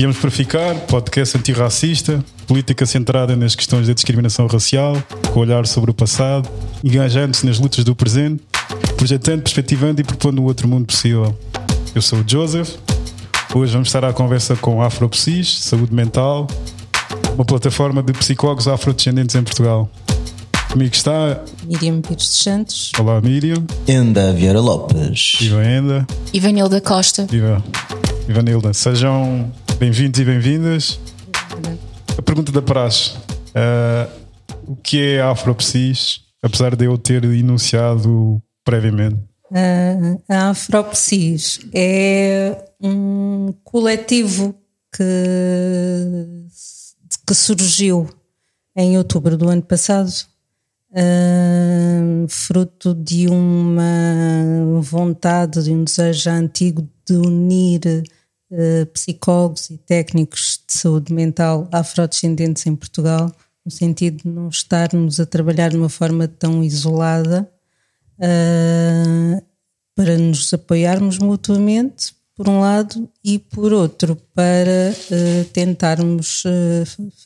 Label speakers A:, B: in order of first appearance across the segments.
A: Viemos para ficar, podcast antirracista, política centrada nas questões da discriminação racial, com olhar sobre o passado, engajando-se nas lutas do presente, projetando, perspectivando e propondo um outro mundo possível. Eu sou o Joseph. Hoje vamos estar à conversa com AfroPsis, Saúde Mental, uma plataforma de psicólogos afrodescendentes em Portugal. Comigo está
B: Miriam Pires dos Santos.
A: Olá Miriam.
C: Enda Vieira Lopes.
A: Viva Enda.
B: Ivanilda Costa.
A: Viva. Viva Nilda. Sejam bem-vindos e bem-vindas. A pergunta da praxe. Uh, o que é Afropsis, apesar de eu ter enunciado previamente?
B: Uh, a Afropsis é um coletivo que, que surgiu em outubro do ano passado Uh, fruto de uma vontade, de um desejo antigo de unir psicólogos e técnicos de saúde mental afrodescendentes em Portugal, no sentido de não estarmos a trabalhar de uma forma tão isolada, uh, para nos apoiarmos mutuamente, por um lado, e por outro, para tentarmos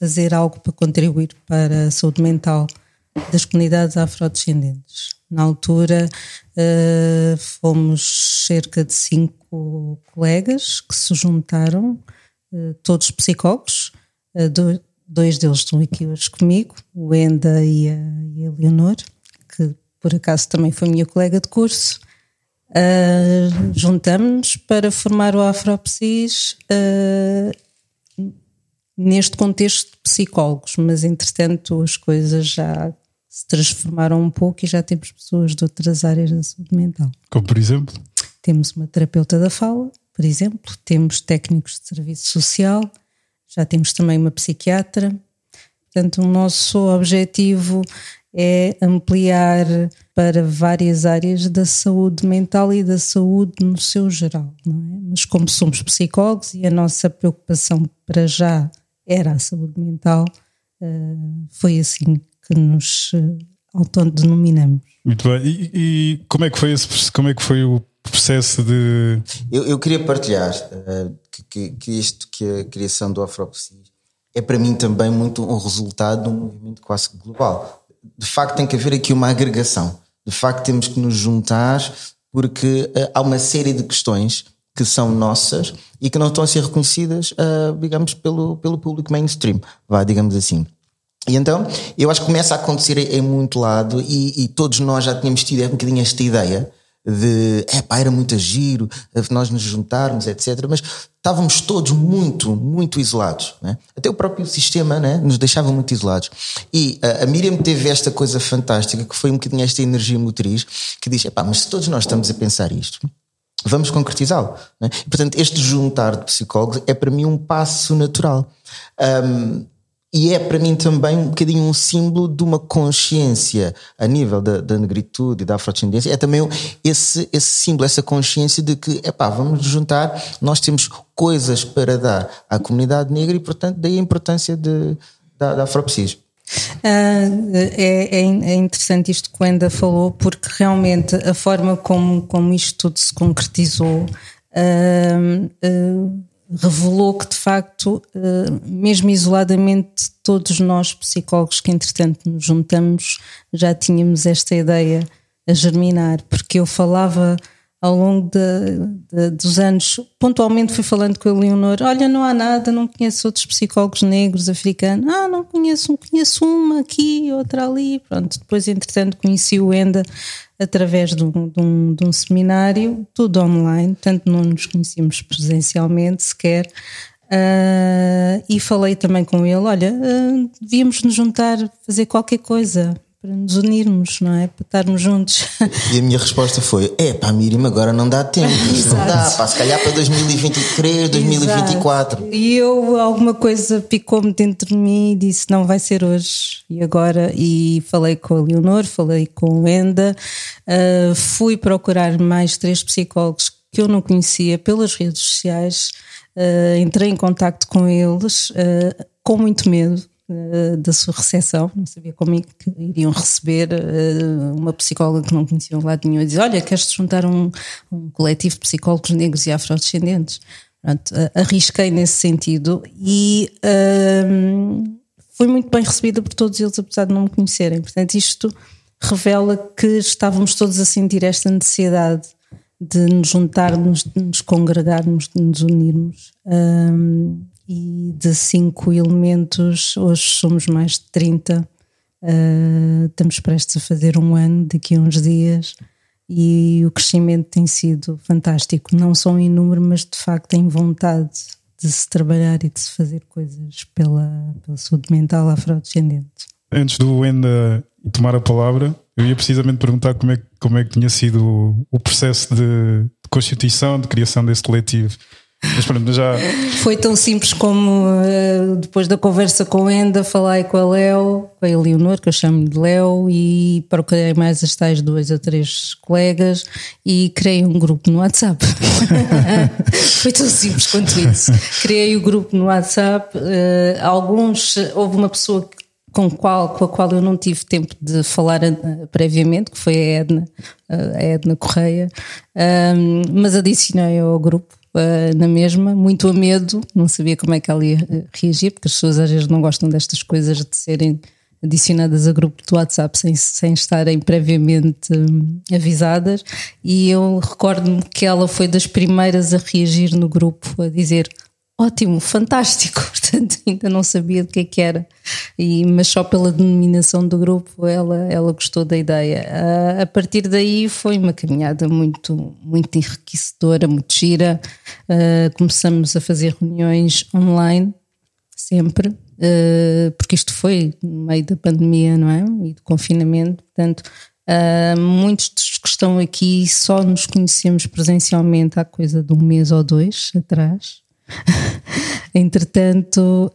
B: fazer algo para contribuir para a saúde mental das comunidades afrodescendentes. Na altura uh, fomos cerca de cinco colegas que se juntaram, uh, todos psicólogos, uh, do, dois deles estão aqui hoje comigo, o Enda e a, Leonor, que por acaso também foi minha colega de curso. Uh, juntamos para formar o Afropsis neste contexto de psicólogos, mas entretanto as coisas já se transformaram um pouco e já temos pessoas de outras áreas da saúde mental.
A: Como por exemplo?
B: Temos uma terapeuta da fala, por exemplo, temos técnicos de serviço social, já temos também uma psiquiatra. Portanto, o nosso objetivo é ampliar para várias áreas da saúde mental e da saúde no seu geral, não é? Mas como somos psicólogos e a nossa preocupação para já era a saúde mental, eh, foi assim que nos eh, autodenominamos.
A: Muito bem. E, e, como é que foi esse, como é que foi o processo de.
C: Eu, eu queria partilhar uh, que, que, isto, que a criação do Afropsis é para mim também muito um resultado de um movimento quase global. De facto, tem que haver aqui uma agregação. De facto, temos que nos juntar porque uh, há uma série de questões que são nossas e que não estão a ser reconhecidas, uh, digamos, pelo, pelo público mainstream, vá, digamos assim. E então, eu acho que começa a acontecer em muito lado e, e todos nós já tínhamos tido um bocadinho esta ideia de, é pá, era muito giro, nós nos juntarmos, etc. Mas estávamos todos muito, muito isolados. Né? Até o próprio sistema né, nos deixava muito isolados. E a, a Miriam teve esta coisa fantástica, que foi um bocadinho esta energia motriz, que diz, é pá, mas se todos nós estamos a pensar isto, vamos concretizá-lo. Né? Portanto, este juntar de psicólogos é para mim um passo natural. Um, e é para mim também um bocadinho um símbolo de uma consciência a nível da, da negritude e da afrodescendência. É também esse, esse símbolo, essa consciência de que, epá, vamos juntar, nós temos coisas para dar à comunidade negra e, portanto, daí a importância de, da, da Afropsis.
B: Uh, é, é, interessante isto que o Enda falou, porque realmente a forma como, como isto tudo se concretizou. Uh, uh, revelou que de facto, eh, mesmo isoladamente, todos nós psicólogos que entretanto nos juntamos já tínhamos esta ideia a germinar, porque eu falava ao longo de, de, dos anos, pontualmente fui falando com a Leonor, olha, não há nada, não conheço outros psicólogos negros africanos, ah, não conheço, conheço uma aqui, outra ali, pronto, depois entretanto conheci o Enda através de um, de um, de um seminário, tudo online, tanto não nos conhecíamos presencialmente sequer, uh, e falei também com ele, olha, uh, devíamos nos juntar, fazer qualquer coisa, para nos unirmos, não é? Para estarmos juntos.
C: E a minha resposta foi: é pá, Miriam, agora não dá tempo, isto não dá, pá, se calhar para 2023, 2024.
B: Exato. E eu, alguma coisa picou-me dentro de mim e disse: não vai ser hoje. E agora, e falei com a Leonor, falei com o Enda, uh, fui procurar mais três psicólogos que eu não conhecia pelas redes sociais, uh, entrei em contato com eles uh, com muito medo eh, da sua recepção, não sabia como é que iriam receber uh, uma psicóloga que não conheciam lá nenhum e dizer: Olha, queres-te juntar um, um coletivo de psicólogos negros e afrodescendentes? Pronto, arrisquei nesse sentido e um, fui muito bem recebida por todos eles, apesar de não me conhecerem. Portanto, isto revela que estávamos todos a sentir esta necessidade de nos juntarmos, de nos congregarmos, de nos unirmos. Um, e de cinco elementos, hoje somos mais de 30. Uh, estamos prestes a fazer um ano daqui a uns dias e o crescimento tem sido fantástico, não só em número, mas de facto em vontade de se trabalhar e de se fazer coisas pela, pela saúde mental afrodescendente.
A: Antes do Enda tomar a palavra, eu ia precisamente perguntar como é, como é que tinha sido o processo de, de constituição, de criação desse coletivo. Mas pronto, já.
B: Foi tão simples como uh, depois da conversa com a Enda, falei com a Léo, com a Eleonor, que eu chamo de Léo, e procurei mais as tais duas ou três colegas e criei um grupo no WhatsApp. Foi tão simples quanto isso. Criei o grupo no WhatsApp. Uh, alguns, houve uma pessoa com, qual, com a qual eu não tive tempo de falar uh, previamente, que foi a Edna, a Edna Correia, um, mas adicionei ao grupo uh, na mesma, muito a medo, não sabia como é que ela ia eh, reagir, porque as pessoas às vezes não gostam destas coisas de serem adicionadas a grupo do WhatsApp sem, sem estarem previamente hum, avisadas. E eu recordo-me que ela foi das primeiras a reagir no grupo, a dizer: Ótimo, fantástico. Portanto, ainda não sabia do que é que era, e, mas só pela denominação do grupo ela, ela gostou da ideia. Uh, a partir daí foi uma caminhada muito, muito enriquecedora, muito gira. Uh, começamos a fazer reuniões online, sempre, uh, porque isto foi no meio da pandemia, não é? E do confinamento, portanto. muitos dos que estão aqui só nos conhecemos presencialmente há coisa de um mês ou dois atrás, Entretanto,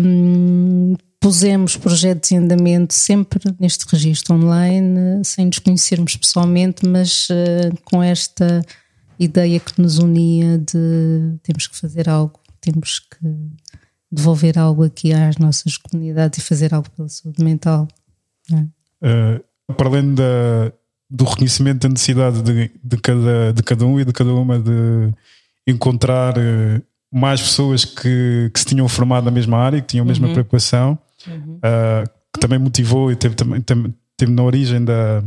B: um, pusemos projetos em andamento sempre neste registro online, sem nos conhecermos pessoalmente, mas uh, com esta ideia que nos unia de temos que fazer algo, temos que devolver algo aqui às nossas comunidades e fazer algo pela saúde mental.
A: É? Uh, para além da, do reconhecimento da necessidade de, de, cada, de cada um e de cada uma de encontrar uh, mais pessoas que, que se tinham formado na mesma área, que tinham a mesma uhum. preocupação, uhum. Uh, que também motivou e teve, também, teve na origem da,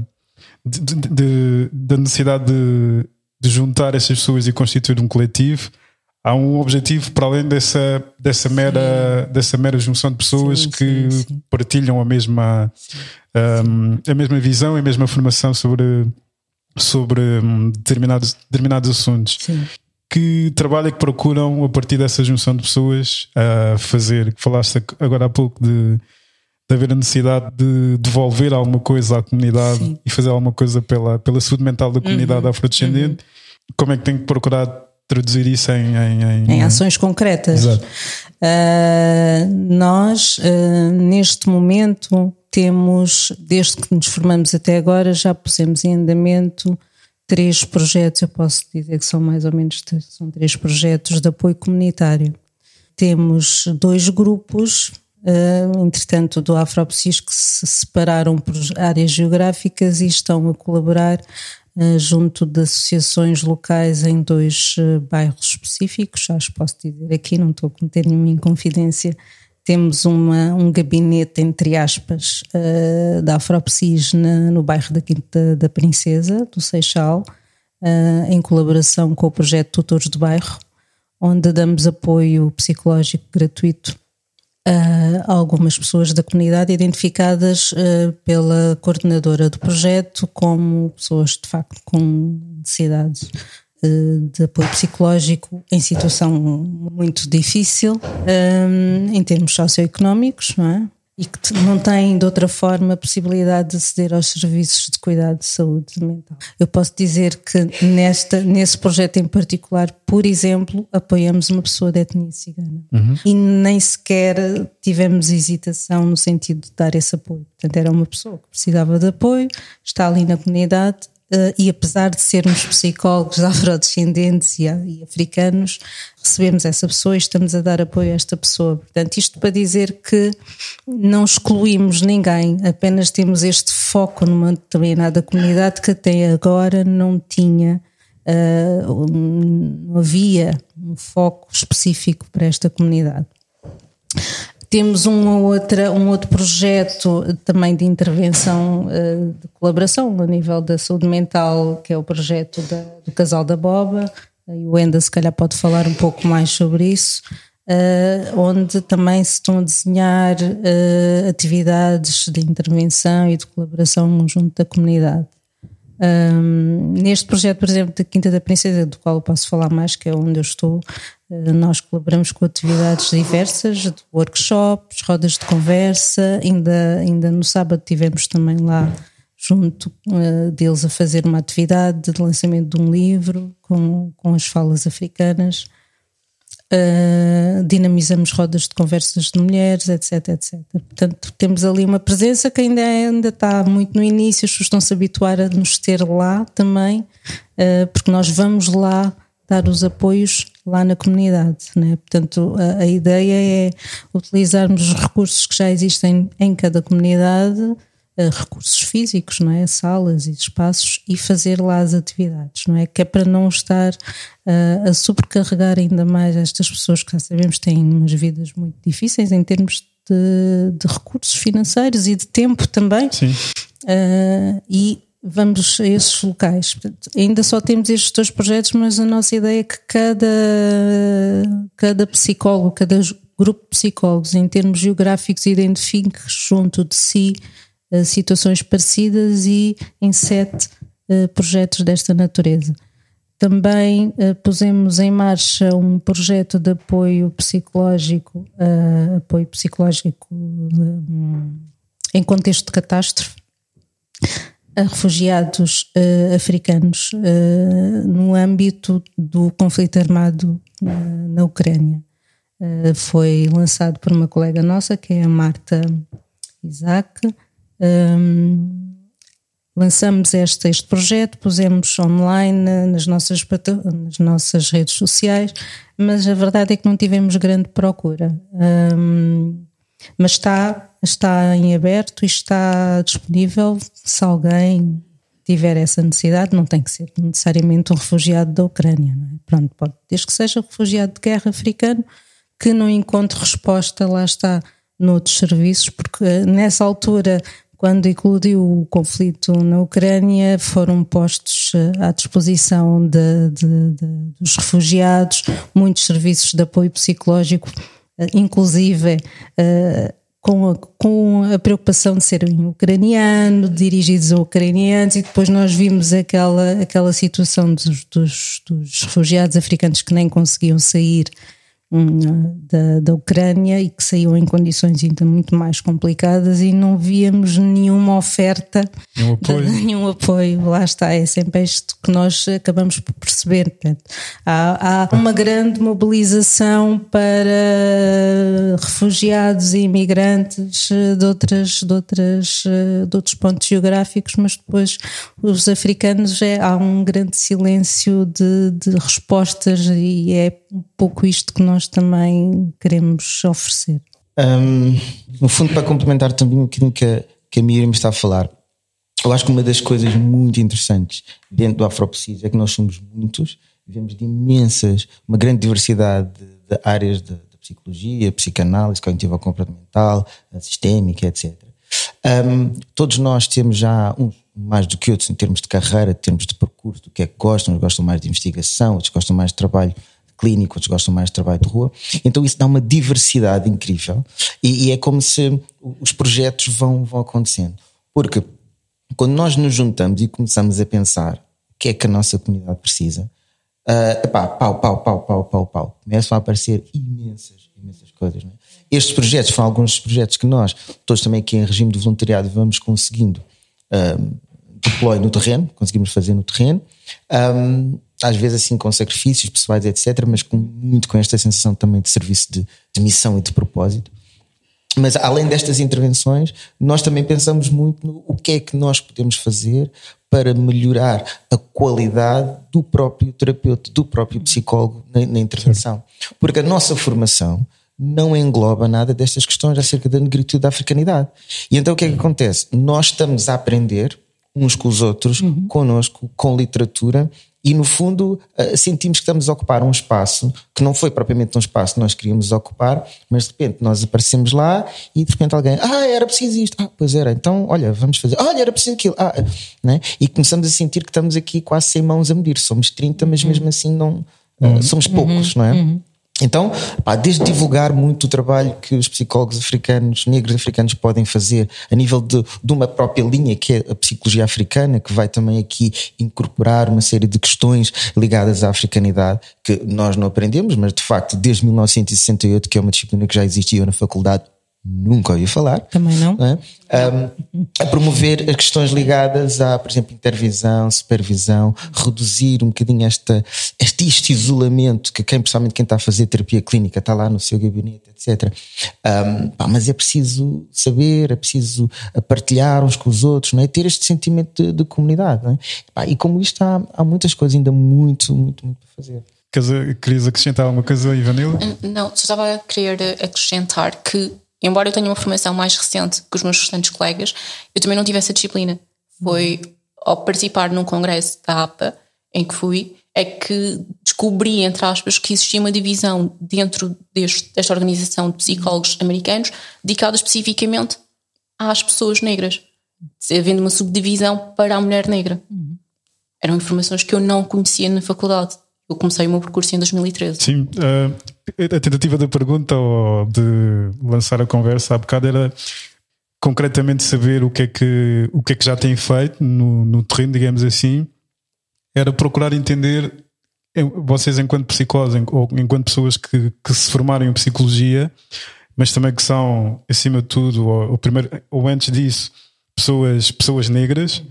A: de, de, da necessidade de, de juntar essas pessoas e constituir um coletivo. Há um objetivo para além dessa, dessa, mera, dessa mera junção de pessoas sim, que sim, partilham a mesma, um, a mesma visão e a mesma formação sobre, sobre um, determinados, determinados assuntos. Que trabalho é que procuram a partir dessa junção de pessoas a fazer? Falaste agora há pouco de, de haver a necessidade de devolver alguma coisa à comunidade Sim. e fazer alguma coisa pela, pela saúde mental da comunidade uhum. afrodescendente. Uhum. Como é que tem que procurar traduzir isso em, em,
B: em, em ações concretas? Exato. Uh, nós, uh, neste momento, temos, desde que nos formamos até agora, já pusemos em andamento três projetos, eu posso dizer que são mais ou menos são três projetos de apoio comunitário. Temos dois grupos, uh, entretanto, do Afropsis, que se separaram por áreas geográficas e estão a colaborar uh, junto de associações locais em dois uh, bairros específicos. Já os posso dizer aqui, não estou a cometer nenhuma inconfidência temos uma, um gabinete, entre aspas, uh, da Afropsis no bairro da Quinta da Princesa, do Seixal, uh, em colaboração com o projeto Tutores do Bairro, onde damos apoio psicológico gratuito a algumas pessoas da comunidade identificadas uh, pela coordenadora do projeto como pessoas de facto com necessidades de apoio psicológico em situação muito difícil um, em termos socioeconómicos, não é? E que não têm de outra forma possibilidade de aceder aos serviços de cuidado de saúde mental. Eu posso dizer que nesta, nesse projeto em particular, por exemplo, apoiamos uma pessoa de etnia cigana uhum. e nem sequer tivemos hesitação no sentido de dar esse apoio. Portanto, era uma pessoa que precisava de apoio, está ali na comunidade, e apesar de sermos psicólogos afrodescendentes e, e, africanos, recebemos essa pessoa e estamos a dar apoio a esta pessoa. Portanto, isto para dizer que não excluímos ninguém, apenas temos este foco numa determinada comunidade que até agora não tinha uh, não havia um foco específico para esta comunidade. Temos uma outra, um outro projeto também de intervenção, uh, de colaboração a nível da saúde mental, que é o projeto da, do Casal da Boba, e o Enda se calhar pode falar um pouco mais sobre isso, uh, onde também se estão a desenhar uh, atividades de intervenção e de colaboração junto da comunidade. Um, neste projeto, por exemplo, da Quinta da Princesa, do qual eu posso falar mais, que é onde eu estou, nós colaboramos com atividades diversas, de workshops, rodas de conversa, ainda, ainda no sábado tivemos também lá junto uh, deles a fazer uma atividade de lançamento de um livro com, com as falas africanas. Uh, dinamizamos rodas de conversas de mulheres, etc, etc. Portanto, temos ali uma presença que ainda, ainda está muito no início, as pessoas estão-se a habituar a nos ter lá também, uh, porque nós vamos lá dar os apoios lá na comunidade. Né? Portanto, a, a ideia é utilizarmos os recursos que já existem em cada comunidade recursos físicos, não é? Salas e espaços e fazer lá as atividades, não é? Que é para não estar uh, a sobrecarregar ainda mais estas pessoas que já sabemos têm umas vidas muito difíceis em termos de, de recursos financeiros e de tempo também.
A: Sim.
B: Uh, e vamos a esses locais. Ainda só temos estes dois projetos, mas a nossa ideia é que cada, cada psicólogo, cada grupo de psicólogos, em termos geográficos, identifique junto de si situações parecidas e em sete uh, projetos desta natureza. Também uh, pusemos em marcha um projeto de apoio psicológico, apoio psicológico em contexto de catástrofe a refugiados africanos no âmbito do conflito armado na Ucrânia. foi lançado por uma colega nossa, que é a Marta Isaac, um, lançamos este, este projeto, pusemos online nas nossas, nas nossas redes sociais, mas a verdade é que não tivemos grande procura. Um, mas está, está em aberto e está disponível se alguém tiver essa necessidade, não tem que ser necessariamente um refugiado da Ucrânia, é? Pronto, pode, desde que seja refugiado de guerra africano, que não encontre resposta, lá está, noutros serviços, porque nessa altura quando eclodiu o conflito na Ucrânia, foram postos eh, à disposição de, de, de, dos refugiados muitos serviços de apoio psicológico, eh, inclusive uh, com, a, com a preocupação de serem ucraniano, dirigidos a ucranianos, e depois nós vimos aquela, aquela situação dos, dos, dos refugiados africanos que nem conseguiam sair da, da Ucrânia e que saiu em condições ainda muito mais complicadas e não víamos nenhuma oferta,
A: nenhum apoio.
B: De, nenhum apoio. Lá está, é sempre isto que nós acabamos por perceber. Portanto, há, há uma grande mobilização para refugiados e imigrantes de, outras, de, outras, de outros pontos geográficos, mas depois os africanos é, há um grande silêncio de, de respostas e é um pouco isto que nós também queremos oferecer.
C: Um, no fundo, para complementar também um bocadinho que a, que a Miriam está a falar, eu acho que uma das coisas muito interessantes dentro do Afroprecis é que nós somos muitos, vivemos de imensas, uma grande diversidade de, de áreas de, de, psicologia, psicanálise, cognitiva comportamental, sistémica, etc. Um, todos nós temos já uns mais do que outros em termos de carreira, em termos de percurso, do que é que gostam, uns gostam mais de investigação, outros gostam mais de trabalho clínico, outros gostam mais de trabalho de rua. Então isso dá uma diversidade incrível e, e é como se os projetos vão, vão acontecendo. Porque quando nós nos juntamos e começamos a pensar o que é que a nossa comunidade precisa, uh, pau, pau, pau, pau, pau, pau, começam a aparecer imensas, imensas coisas. É? Estes projetos foram alguns projetos que nós, todos também aqui em regime de voluntariado, vamos conseguindo um, deploy no terreno, conseguimos fazer no terreno. Um, às vezes assim com sacrifícios pessoais, etc., mas com, muito com esta sensação também de serviço de, de missão e de propósito. Mas além destas intervenções, nós também pensamos muito no o que é que nós podemos fazer para melhorar a qualidade do próprio terapeuta, do próprio psicólogo na, na intervenção. Porque a nossa formação não engloba nada destas questões acerca da negritude da africanidade. E então o que é que acontece? Nós estamos a aprender uns com os outros, uhum. connosco, com literatura, E no fundo uh, sentimos que estamos a ocupar um espaço que não foi propriamente um espaço que nós queríamos ocupar, mas de repente nós aparecemos lá e de repente alguém, ah, era preciso isto, ah, pois era, então olha, vamos fazer, olha, era preciso aquilo, ah, né? e começamos a sentir que estamos aqui quase sem mãos a medir, somos 30, mas mesmo assim não uhum. somos poucos, uhum. não é? Uhum. Então, pá, desde divulgar muito o trabalho que os psicólogos africanos, negros africanos podem fazer a nível de, de uma própria linha que é a psicologia africana, que vai também aqui incorporar uma série de questões ligadas à africanidade que nós não aprendemos, mas de facto desde 1968, que é uma disciplina que já existia na faculdade, nunca ouvi falar.
B: Também não. não
C: é? um, a promover as questões ligadas a, por exemplo, intervisão, supervisão, reduzir um bocadinho esta, este, este isolamento que quem, principalmente quem está a fazer terapia clínica, está lá no seu gabinete, etc. Um, pá, mas é preciso saber, é preciso partilhar uns com os outros, não é? ter este sentimento de, de comunidade. É? Pá, e como isto há, há muitas coisas ainda muito, muito, muito para fazer.
A: Querias acrescentar alguma coisa, Ivanila?
D: Não, só estava a querer acrescentar que embora eu tenha uma formação mais recente que os meus restantes colegas, eu também não tive essa disciplina. Foi ao participar num congresso da APA, em que fui, é que descobri, entre aspas, que existia uma divisão dentro deste, desta organização de psicólogos americanos dedicada especificamente às pessoas negras, havendo uma subdivisão para a mulher negra. Eram informações que eu não conhecia na faculdade. Eu comecei o meu percurso em 2013.
A: Sim, uh, a tentativa da pergunta ou de lançar a conversa há bocado era concretamente saber o que é que, o que, é que já tem feito no, no terreno, digamos assim, era procurar entender vocês enquanto psicólogos ou enquanto pessoas que, que se formaram em psicologia, mas também que são, acima de tudo, ou, ou primeiro, ou antes disso, pessoas, pessoas negras,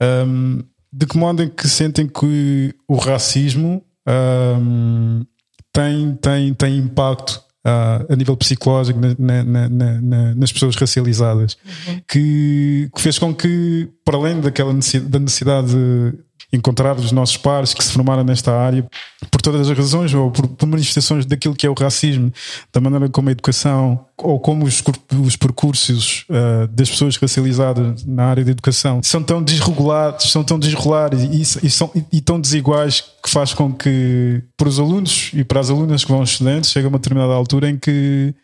A: um, de que modo é que sentem que o racismo um, tem, tem, tem impacto uh, a nível psicológico na, na, na, nas pessoas racializadas, uhum. que, que, fez com que, para além daquela necessidade, da necessidade de encontrar os nossos pares que se formaram nesta área por todas as razões ou por, por, manifestações daquilo que é o racismo, da maneira como a educação ou como os, os percursos uh, das pessoas racializadas na área da educação são tão desregulados, são tão desregulares e, e, são, e, e, tão desiguais que faz com que para os alunos e para as alunas que vão estudantes chega uma determinada altura em que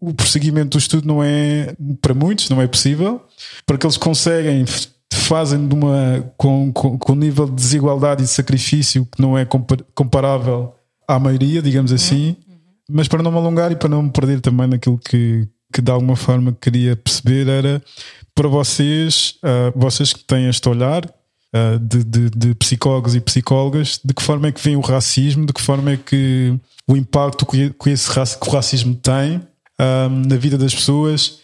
A: o prosseguimento do estudo não é, para muitos, não é possível, porque eles conseguem fazem de uma com, com, com um nível de desigualdade e de sacrifício que não é comparável à maioria, digamos assim. Uhum. Mas para não me alongar e para não me perder também naquilo que, que de alguma forma queria perceber era para vocês, uh, vocês que têm este olhar uh, de, de, de, psicólogos e psicólogas, de que forma é que vem o racismo, de que forma é que o impacto que, que, esse, que o racismo tem um, na vida das pessoas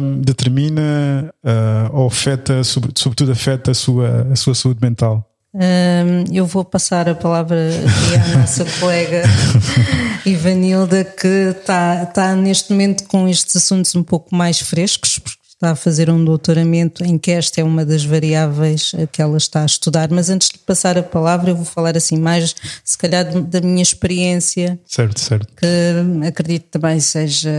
A: um, determina uh, ou afeta, sobretudo afeta a sua, a sua saúde mental?
B: Um, eu vou passar a palavra aqui à nossa colega Ivanilda, que está, está neste momento com estes assuntos um pouco mais frescos, está a fazer um doutoramento em que esta é uma das variáveis que ela está a estudar. Mas antes de passar a palavra, eu vou falar assim mais, se calhar, da minha experiência.
A: Certo, certo.
B: Que acredito também seja,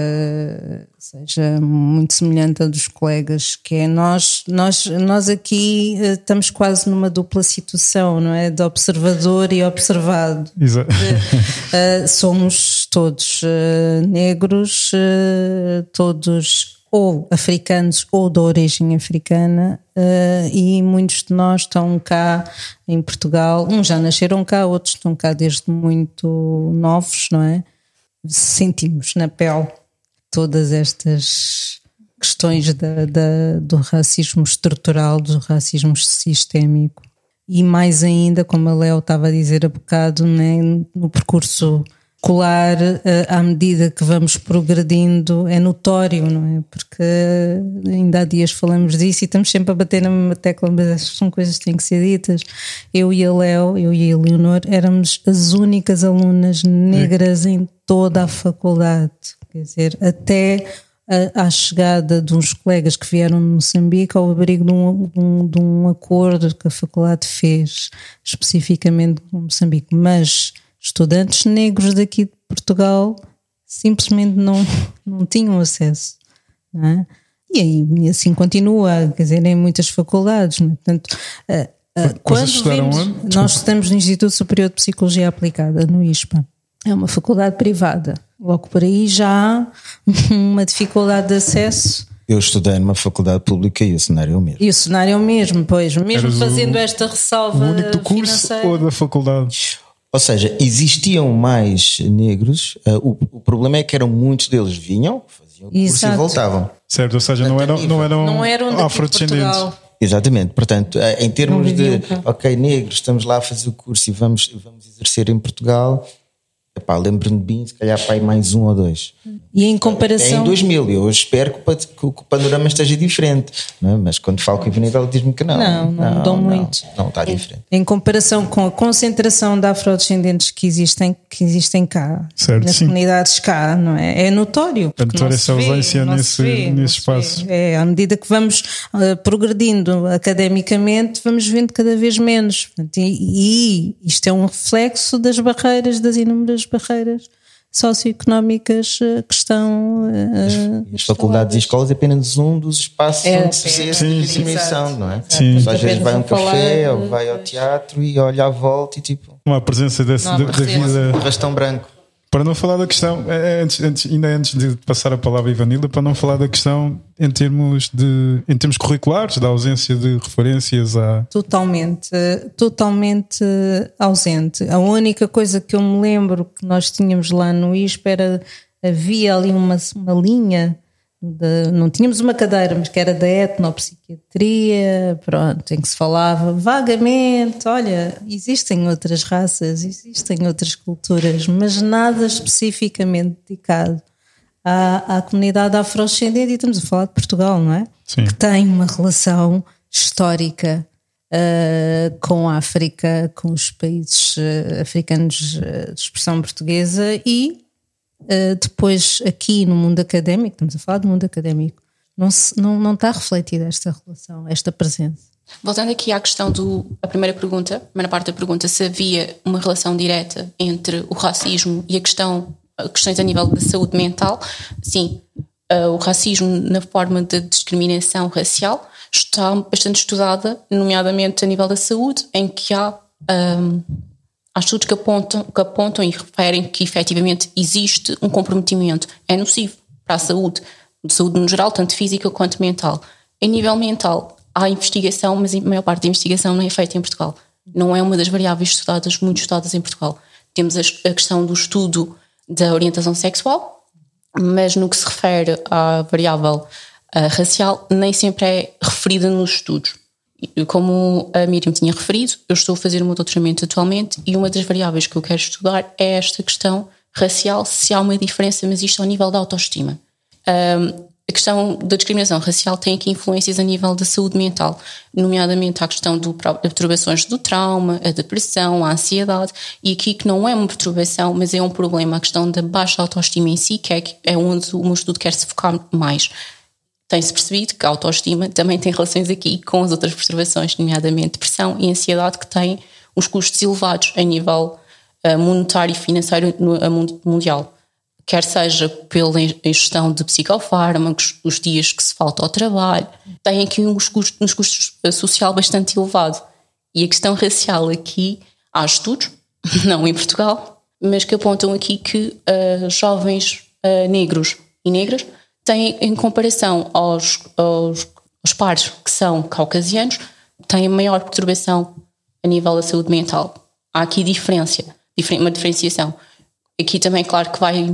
B: seja muito semelhante a dos colegas, que é nós, nós, nós aqui eh, estamos quase numa dupla situação, não é? De observador e observado.
A: Exato.
B: Uh, somos todos negros, todos ou africanos ou de origem africana, uh, e muitos de nós estão cá em Portugal, uns já nasceram cá, outros estão cá desde muito novos, não é? Sentimos na pele todas estas questões da, da, do racismo estrutural, do racismo sistémico. E mais ainda, como a Léo estava a dizer há bocado, né, no percurso escolar, eh, à medida que vamos progredindo, é notório, não é? Porque ainda há dias falamos disso e estamos sempre a bater na mesma tecla, mas são coisas que têm que ser ditas. Eu e a Léo, eu e a Leonor, éramos as únicas alunas negras em toda a faculdade. Quer dizer, até à chegada de uns colegas que vieram de Moçambique ao abrigo de um, de um, de um acordo que a faculdade fez especificamente com Moçambique, mas estudantes negros daqui de Portugal simplesmente não, não tinham acesso. Não é? E aí assim continua, quer dizer, em muitas faculdades. É? Portanto, Quando vemos, nós estamos no Instituto Superior de Psicologia Aplicada, no ISPA. É uma faculdade privada. Logo por aí já há uma dificuldade de acesso.
C: Eu estudei numa faculdade pública e o cenário é o mesmo.
B: E o cenário é o mesmo, pois. Mesmo Eras fazendo o, esta ressalva.
A: O único do curso ou da faculdade?
C: Ou seja, existiam mais negros, uh, o, o, problema é que eram muitos deles vinham, faziam o curso e voltavam.
A: Certo, ou seja, não eram, não eram, não eram afrodescendentes.
C: Exatamente, portanto, eh, em termos de, ok, negros, estamos lá a fazer o curso e vamos, vamos exercer em Portugal, lembro-me de mim, se calhar para mais um ou dois.
B: E em comparação.
C: É em 2000, eu espero que, que, o panorama esteja diferente, é? mas quando falo com o Ivanildo, diz-me que não.
B: Não, não, não mudou muito.
C: Não, está diferente.
B: Em comparação com a concentração de afrodescendentes que existem, que existem cá, certo, nas sim. comunidades cá, não é? É notório.
A: A notória essa ausência nesse, vê, nesse espaço.
B: É, à medida que vamos uh, progredindo academicamente, vamos vendo cada vez menos. E, e isto é um reflexo das barreiras, das inúmeras barreiras socioeconómicas eh, que estão.
C: Uh, as, as faculdades e escolas é apenas um dos espaços é, onde se vê essa dimensão, não é? Sim. Às vezes vai a um café ou vai ao teatro e olha à volta e tipo.
A: Uma presença desse, da, da vida.
C: Um rastão branco.
A: Para não falar da questão, é, é, antes, antes, ainda antes de passar a palavra a Ivanilda, para não falar da questão em termos, de, em termos curriculares, da ausência de referências a.
B: Totalmente, totalmente ausente. A única coisa que eu me lembro que nós tínhamos lá no ISP era havia ali uma, uma linha de, não tínhamos uma cadeira, mas que era da etnopsiquiatria, pronto, em que se falava vagamente, olha, existem outras raças, existem outras culturas, mas nada especificamente dedicado à, à comunidade afrodescendente, e estamos a falar de Portugal, não é?
A: Sim.
B: Que tem uma relação histórica uh, com a África, com os países uh, africanos uh, de expressão portuguesa e uh, depois aqui no mundo académico, estamos a falar do mundo académico, não, se, não, não está refletida esta relação, esta presença.
D: Voltando aqui à questão do a primeira pergunta, a primeira parte da pergunta, se havia uma relação direta entre o racismo e a questão questões a nível da saúde mental, sim, uh, o racismo na forma de discriminação racial está bastante estudada, nomeadamente a nível da saúde, em que há um, há estudos que apontam, que apontam e referem que efetivamente existe um comprometimento, é nocivo para a saúde, de saúde no geral, tanto física quanto mental. Em nível mental, há investigação, mas a maior parte da investigação não é feita em Portugal. Não é uma das variáveis estudadas, muito estudadas em Portugal. Temos a questão do estudo da orientação sexual, mas no que se refere à variável uh, racial, nem sempre é referida nos estudos. Como a Miriam tinha referido, eu estou a fazer o meu doutoramento atualmente e uma das variáveis que eu quero estudar é esta questão racial, se há uma diferença, mas isto ao nível da autoestima. Um, a questão da discriminação racial tem aqui influências a nível da saúde mental, nomeadamente a questão de perturbações do trauma, a depressão, a ansiedade, e aqui que não é uma perturbação, mas é um problema, a questão da baixa autoestima em si, que é, é onde o meu estudo quer se focar mais tem-se percebido que a autoestima também tem relações aqui com as outras perturbações, nomeadamente depressão e ansiedade, que têm os custos elevados a nível uh, monetário e financeiro mundial. Quer seja pela ingestão de psicofármacos, os dias que se falta ao trabalho, tem aqui uns custos, uns custos uh, social bastante elevado. E a questão racial aqui, há estudos, não em Portugal, mas que apontam aqui que uh, jovens negros e negras têm, em comparação aos, aos, aos pares que são caucasianos, têm maior perturbação a nível da saúde mental. Há aqui diferença, uma diferenciação. Aqui também, claro que vai,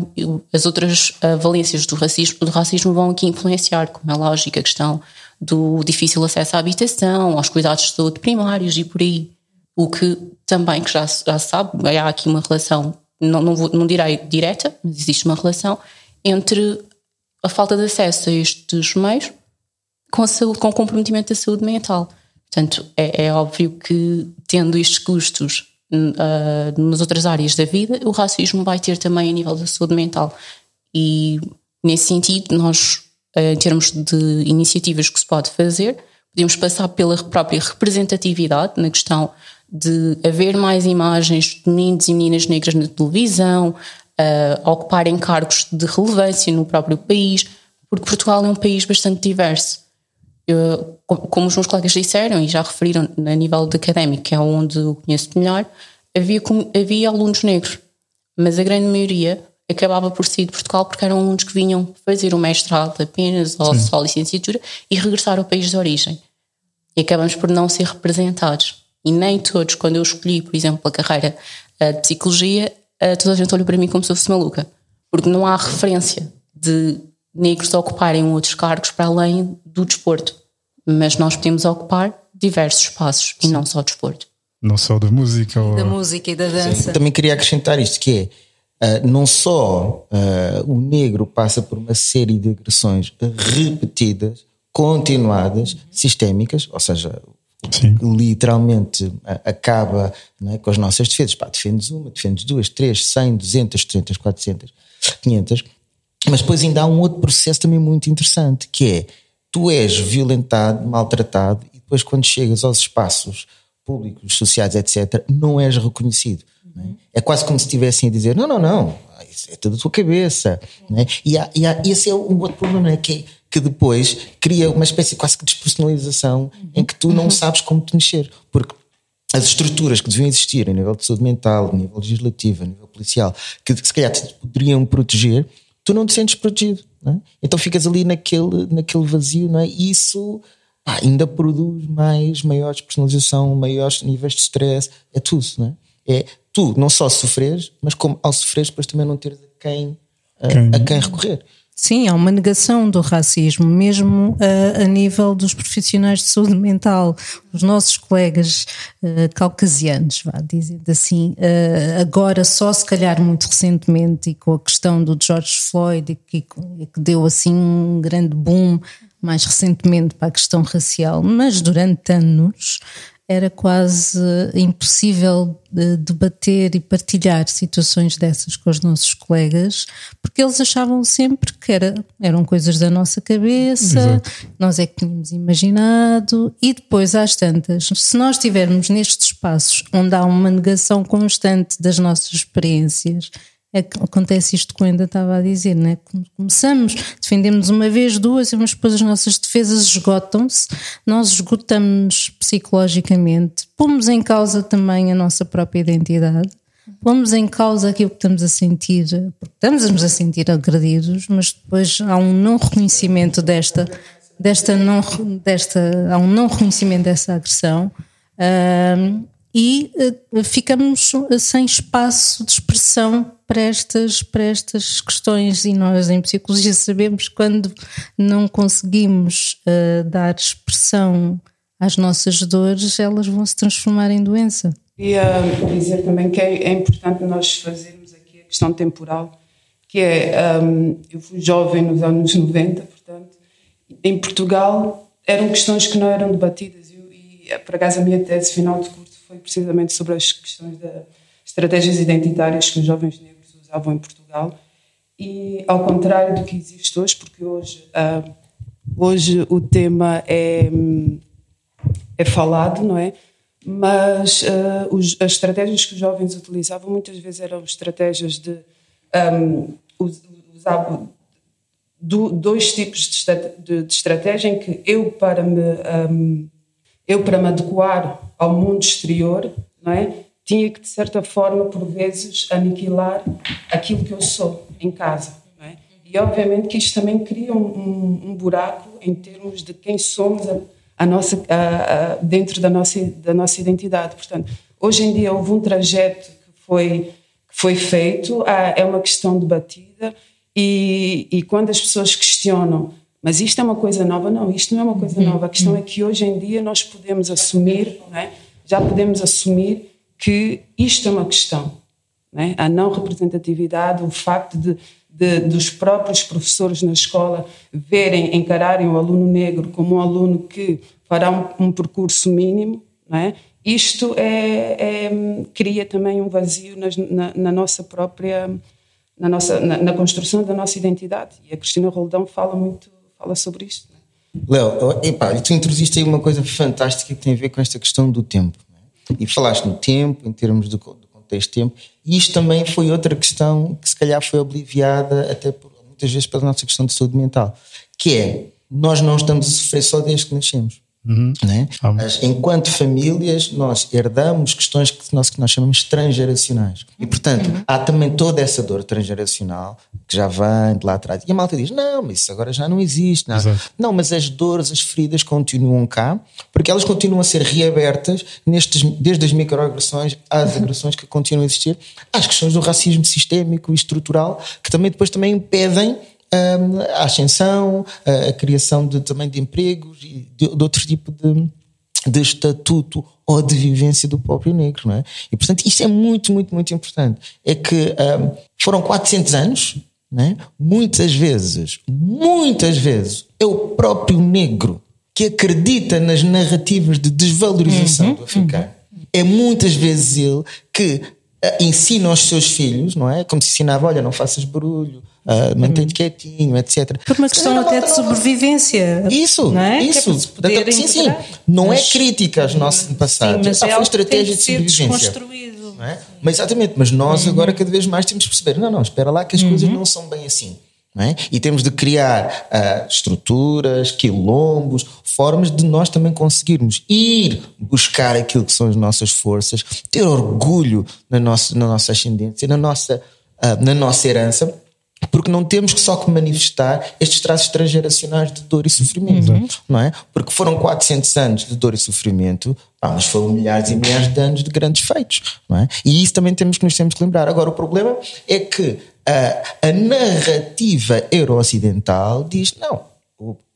D: as outras uh, valências do racismo, do racismo vão aqui influenciar, como é lógico, a questão do difícil acesso à habitação, aos cuidados de saúde primários e por aí. O que também, que já, já se sabe, há aqui uma relação, não, não, vou, não direi direta, mas existe uma relação entre a falta de acesso a estes meios com, saúde, com comprometimento da saúde mental. Portanto, é, é óbvio que, tendo estes custos uh, nas outras áreas da vida, o racismo vai ter também a nível da saúde mental. E, nesse sentido, nós, uh, em termos de iniciativas que se pode fazer, podemos passar pela própria representatividade na questão de haver mais imagens de meninos e meninas negras na televisão, uh, ocuparem cargos de relevância no próprio país, porque Portugal é um país bastante diverso. Eu, como os meus colegas disseram e já referiram a nível de académico, que é onde eu conheço melhor, havia, havia alunos negros, mas a grande maioria acabava por sair de Portugal porque eram alunos que vinham fazer o mestrado apenas ou Sim. só a licenciatura e regressar ao país de origem. E acabamos por não ser representados. E nem todos, quando eu escolhi, por exemplo, a carreira uh, de psicologia, toda a gente olhou para mim como se fosse maluca. Porque não há referência de negros ocuparem outros cargos para além do desporto. Mas nós podemos ocupar diversos espaços Sim. e não só o desporto.
A: Não só da música. Ou...
B: Da música e da dança.
C: Sim. Também queria acrescentar isto, que é, uh, não só uh, o negro passa por uma série de agressões repetidas, continuadas, sistémicas, ou seja, Sim. literalmente acaba é, com as nossas defesas. Pá, defendes uma, defendes duas, três, cem, duzentas, trezentas, quatrocentas, quinhentas. Mas depois ainda há um outro processo também muito interessante, que é tu és violentado, maltratado, e depois quando chegas aos espaços públicos, sociais, etc., não és reconhecido. Uhum. É? é? quase como se estivessem a dizer: não, não, não, isso é tudo a tua cabeça. É? E, há, e há, esse é um outro problema, é? que, é, que depois cria uma espécie quase que de despersonalização em que tu não uhum. sabes como te mexer. Porque as estruturas que deviam existir a nível de saúde mental, a nível legislativo, a nível policial, que se calhar te poderiam proteger, tu não te sentes protegido. É? Então ficas ali naquele, naquele vazio, não é? E isso pá, ainda produz mais, maior personalização, maiores níveis de stress, é tudo, não é? É tu não só sofreres, mas como ao sofreres depois também não teres a quem, a quem, a quem recorrer.
B: Sim, há uma negação do racismo, mesmo a, a, nível dos profissionais de saúde mental. Os nossos colegas uh, caucasianos, vá, dizendo assim, uh, agora só se calhar muito recentemente e com a questão do George Floyd, que, que deu assim um grande boom mais recentemente para a questão racial, mas durante anos era quase impossível debater e partilhar situações dessas com os nossos colegas, porque eles achavam sempre que era, eram coisas da nossa cabeça, Exato. nós é que tínhamos imaginado, e depois às tantas, se nós estivermos nestes espaços onde há uma negação constante das nossas experiências acontece isto que eu ainda estava a dizer, né? Começamos, defendemos uma vez, duas, mas depois as nossas defesas esgotam-se, nós esgotamos psicologicamente, pomos em causa também a nossa própria identidade, pomos em causa aquilo que estamos a sentir, porque estamos a sentir agredidos, mas depois há um não reconhecimento desta, desta não, desta, há um não reconhecimento dessa agressão. Uh, e uh, ficamos sem espaço de expressão para estas, para estas questões e nós em psicologia sabemos quando não conseguimos uh, dar expressão às nossas dores, elas vão se transformar em doença.
E: Queria dizer também que é, é importante nós fazermos aqui a questão temporal, que é, um, eu fui jovem nos anos 90, portanto, em Portugal eram questões que não eram debatidas e, por acaso a minha tese final de curso foi precisamente sobre as questões das estratégias identitárias que os jovens usavam em Portugal e ao contrário do que existe hoje, porque hoje, uh, hoje o tema é, é falado, não é? Mas uh, os, as estratégias que os jovens utilizavam muitas vezes eram estratégias de um, usar do, dois tipos de, de, de, estratégia em que eu para me um, eu para me adequar ao mundo exterior, não é? Tinha que de certa forma por vezes aniquilar aquilo que eu sou em casa, é? E obviamente que isto também cria um, um, um buraco em termos de quem somos a, a nossa a, dentro da nossa da nossa identidade. Portanto, hoje em dia houve um trajeto que foi que foi feito, é uma questão debatida e, e quando as pessoas questionam mas isto é uma coisa nova? Não, isto não é uma coisa uhum. nova. A questão é que hoje em dia nós podemos assumir, é? já podemos assumir que isto é uma questão. Não é? A não representatividade, o facto de, de, dos próprios professores na escola verem, encararem o aluno negro como um aluno que fará um, um percurso mínimo, não é? isto é, é, cria também um vazio na, na nossa própria na, nossa, na, na, construção da nossa identidade. E a Cristina Roldão fala muito fala sobre isto.
C: É? Léo, tu introduziste aí uma coisa fantástica que tem a ver com esta questão do tempo. E falaste no tempo, em termos do, do contexto tempo, e isto também foi outra questão que se calhar foi obliviada até por, muitas vezes pela nossa questão de saúde mental, que é nós não estamos a sofrer só desde que nascemos. Uhum. Né? Mas, enquanto famílias, nós herdamos questões que nós, que nós chamamos transgeracionais. E, portanto, uhum. há também toda essa dor transgeracional que já vem de lá atrás. E a malta diz: não, mas isso agora já não existe. Não, não mas as dores, as feridas continuam cá, porque elas continuam a ser reabertas nestes, desde as microagressões às agressões que continuam a existir, às questões do racismo sistémico e estrutural, que também depois também impedem a ascensão, a, criação de, também de empregos e de, de outro tipo de, de estatuto ou de vivência do próprio negro, não é? E portanto isso é muito, muito, muito importante. É que um, foram 400 anos, não é? Muitas vezes, muitas vezes é o próprio negro que acredita nas narrativas de desvalorização uhum, do africano. Uhum. É muitas vezes ele que uh, ensina aos seus filhos, não é? Como se ensinava, olha, não faças barulho, uh, mantém-te quietinho, etc.
B: Por uma questão até de sobrevivência.
C: Isso,
B: não é?
C: isso. É sim, sim. Não mas, é crítica aos nossos passados.
B: Sim, mas ah, é foi estratégia de sobrevivência.
C: É? Mas exatamente, mas nós uhum. agora cada vez mais temos que perceber, não, não, espera lá que as uhum. coisas não são bem assim. É? E temos de criar uh, estruturas, quilombos, formas de nós também conseguirmos ir buscar aquilo que são as nossas forças, ter orgulho na nossa, na nossa ascendência, na nossa, uh, na nossa herança porque não temos que só que manifestar estes traços transgeracionais de dor e sofrimento, uhum. não é? Porque foram 400 anos de dor e sofrimento, mas foram milhares e milhares de anos de grandes feitos, não é? E isso também temos que nos temos que lembrar. Agora, o problema é que a, a narrativa euro-ocidental diz, não,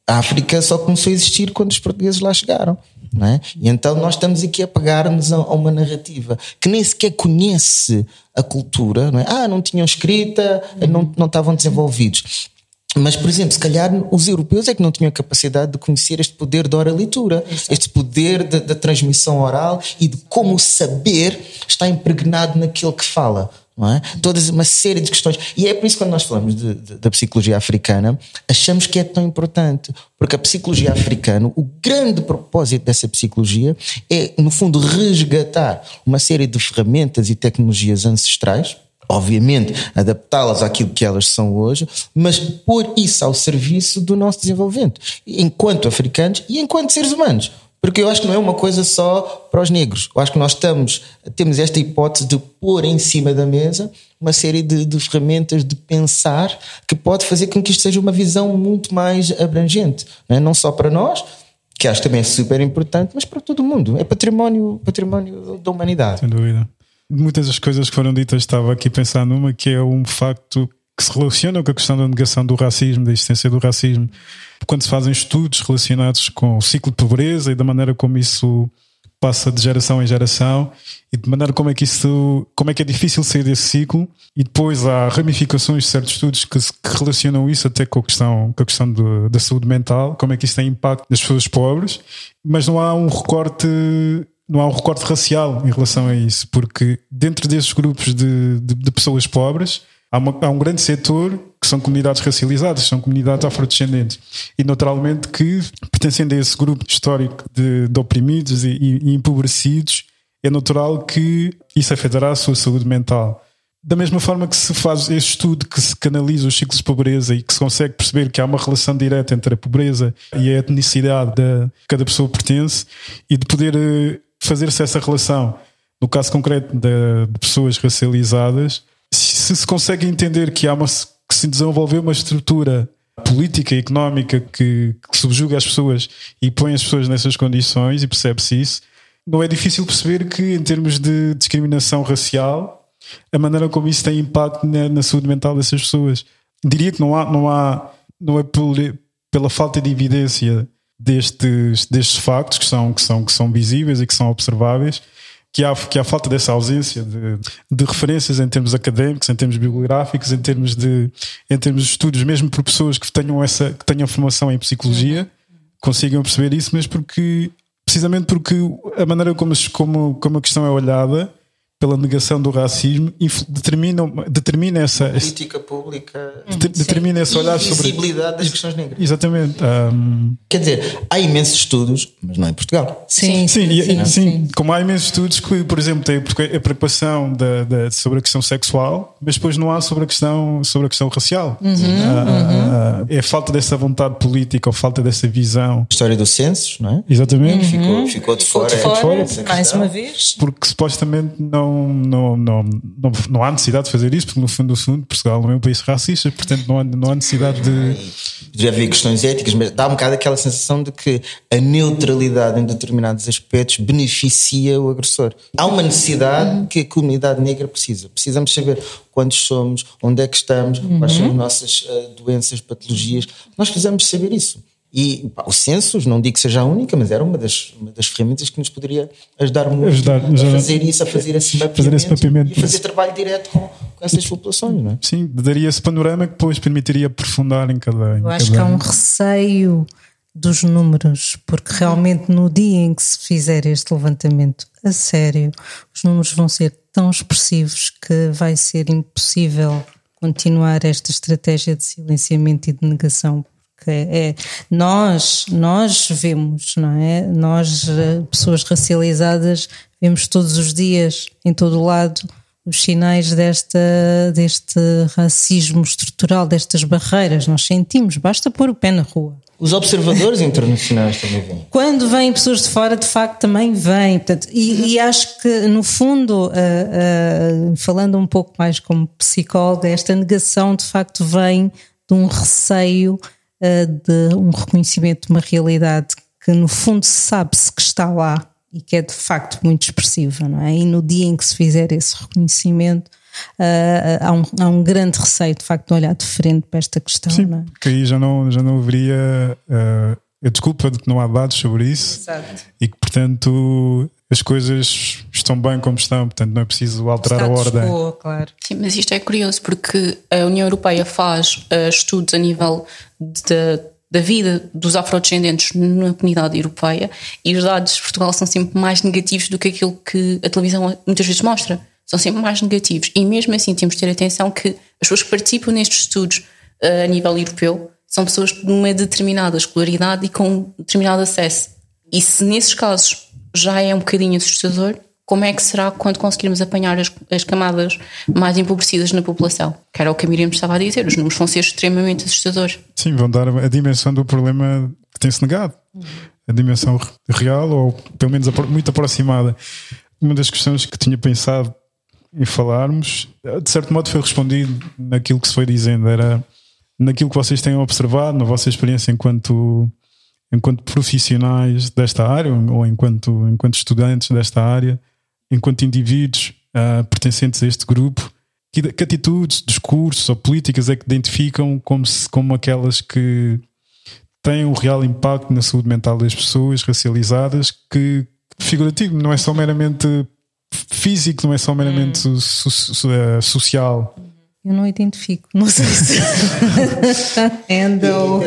C: a África só começou a existir quando os portugueses lá chegaram. Não é? E então nós estamos aqui a pegar-nos a, uma narrativa que nem sequer conhece a cultura, não é? Ah, não tinham escrita, não, não estavam desenvolvidos. Mas, por exemplo, se calhar os europeus é que não tinham a capacidade de conhecer este poder da oralitura, este poder da transmissão oral e de como o saber está impregnado naquilo que fala não é? Todas uma série de questões. E é por isso que quando nós falamos de, de, da psicologia africana, achamos que é tão importante. Porque a psicologia africana, o grande propósito dessa psicologia é, no fundo, resgatar uma série de ferramentas e tecnologias ancestrais, obviamente adaptá-las àquilo que elas são hoje, mas pôr isso ao serviço do nosso desenvolvimento, enquanto africanos e enquanto seres humanos. Porque eu acho que não é uma coisa só para os negros. Eu acho que nós estamos, temos esta hipótese de pôr em cima da mesa uma série de, de, ferramentas de pensar que pode fazer com que isto seja uma visão muito mais abrangente. Não, é? não só para nós, que acho também é super importante, mas para todo mundo. É património, património da humanidade.
A: Sem dúvida. Muitas das coisas que foram ditas, estava aqui pensando numa que é um facto que se relaciona com a questão da negação do racismo, da existência do racismo quando se fazem estudos relacionados com o ciclo de pobreza e da maneira como isso passa de geração em geração e de maneira como é que isso como é que é difícil sair desse ciclo. E depois há ramificações de certos estudos que, que relacionam isso até com a questão com a questão de, da saúde mental como é que isso tem impacto nas pessoas pobres. Mas não há um recorte não há um recorte racial em relação a isso porque dentro desses grupos de, de, de pessoas pobres há, uma, há um grande setor que são comunidades racializadas, são comunidades afrodescendentes. E naturalmente que, pertencendo a esse grupo histórico de, de oprimidos e, e, empobrecidos, é natural que isso afetará a sua saúde mental. Da mesma forma que se faz este estudo que se canaliza os ciclos de pobreza e que se consegue perceber que há uma relação direta entre a pobreza e a etnicidade de cada pessoa pertence e de poder eh, fazer-se essa relação, no caso concreto de, de pessoas racializadas, se se consegue entender que há uma que se desenvolveu uma estrutura política e económica que, que subjuga as pessoas e põe as pessoas nessas condições e percebe-se isso, não é difícil perceber que, em termos de discriminação racial, a maneira como isso tem impacto na, na saúde mental dessas pessoas. Diria que não há, não há, não é por, pela falta de evidência destes, destes factos que são, que, são, que são visíveis e que são observáveis, que há, que há falta dessa ausência de, de, referências em termos académicos, em termos bibliográficos, em termos de, em termos de estudos, mesmo por pessoas que tenham, essa, que tenham formação em psicologia, consigam perceber isso, mas porque, precisamente porque a maneira como, como, como a questão é olhada pela negação do racismo determina, determina essa
C: política pública
A: de, determina esse olhar sobre
C: visibilidade das questões negras.
A: Exatamente. Um...
C: Quer dizer, há imensos estudos, mas não em Portugal.
B: Sim,
A: sim,
B: sim,
A: sim, sim. como há imensos estudos que, por exemplo, têm a preocupação da, da, sobre a questão sexual, mas depois não há sobre a questão, sobre a questão racial. Uhum, uhum. é a falta dessa vontade política ou falta dessa visão.
C: A história dos censos, não é?
A: Exatamente.
C: Ficou, ficou de fora.
B: Ficou de fora, fora mais uma vez.
A: Porque supostamente não, não, não, não, não há necessidade de fazer isso, porque no fundo do fundo Portugal não é um país racista, portanto não há, não há necessidade de.
C: Já havia questões éticas, mas dá um bocado aquela sensação de que a neutralidade em determinados aspectos beneficia o agressor. Há uma necessidade que a comunidade negra precisa. Precisamos saber quantos somos, onde é que estamos, uhum. quais são as nossas uh, doenças, patologias. Nós precisamos saber isso. E pá, o census, não digo que seja a única, mas era uma das, uma das ferramentas que nos poderia ajudar muito ajudar, a fazer isso, a fazer esse mapeamento, fazer esse mapeamento e fazer trabalho direto com, com essas populações, não é?
A: Sim, daria esse panorama que depois permitiria aprofundar em cada. Em
B: Eu acho
A: cada...
B: que há um receio dos números, porque realmente no dia em que se fizer este levantamento a sério, os números vão ser tão expressivos que vai ser impossível continuar esta estratégia de silenciamento e de negação porque é, nós, nós vemos, não é? Nós, eh, pessoas racializadas, vemos todos os dias, em todo o lado, os sinais desta, deste racismo estrutural, destas barreiras. Nós sentimos, basta pôr o pé na rua.
C: Os observadores internacionais também vêm.
B: Quando vêm pessoas de fora, de facto, também vêm. Portanto, e, e acho que, no fundo, uh, uh, falando um pouco mais como psicóloga, esta negação de facto vem de um receio de um reconhecimento de uma realidade que, no fundo, sabe-se que está lá e que é de facto muito expressiva, não é? E no dia em que se fizer esse reconhecimento, uh, há, um, há um grande receio de facto de olhar de frente para esta questão.
A: Sim,
B: não é?
A: porque aí já não, já não haveria uh, a desculpa de que não há dados sobre isso
B: Exato.
A: e que, portanto, as coisas estão bem como estão, portanto, não é preciso alterar a ordem.
B: Quo, claro.
D: Sim, mas isto é curioso porque a União Europeia faz uh, estudos a nível de da vida dos afrodescendentes na comunidade europeia e os dados de Portugal são sempre mais negativos do que aquilo que a televisão muitas vezes mostra. São sempre mais negativos. E mesmo assim temos de ter atenção que as pessoas que participam nestes estudos uh, a nível europeu são pessoas de uma determinada escolaridade e com determinado acesso. E se nesses casos já é um bocadinho assustador, como é que será quando conseguirmos apanhar as, as, camadas mais empobrecidas na população? Que era o que a Miriam estava a dizer, os números vão ser extremamente assustadores.
A: Sim, vão dar a dimensão do problema que tem-se negado. A dimensão real, ou pelo menos muito aproximada. Uma das questões que tinha pensado em falarmos, de certo modo foi respondido naquilo que se foi dizendo, era naquilo que vocês têm observado, na vossa experiência enquanto enquanto profissionais desta área ou enquanto, enquanto estudantes desta área, enquanto indivíduos uh, pertencentes a este grupo, que, que, atitudes, discursos ou políticas é que identificam como, se, como aquelas que têm um real impacto na saúde mental das pessoas racializadas, que figurativo, não é só meramente físico, não é só meramente hum. so, so, uh, social.
B: Eu não identifico, não sei se. Handle.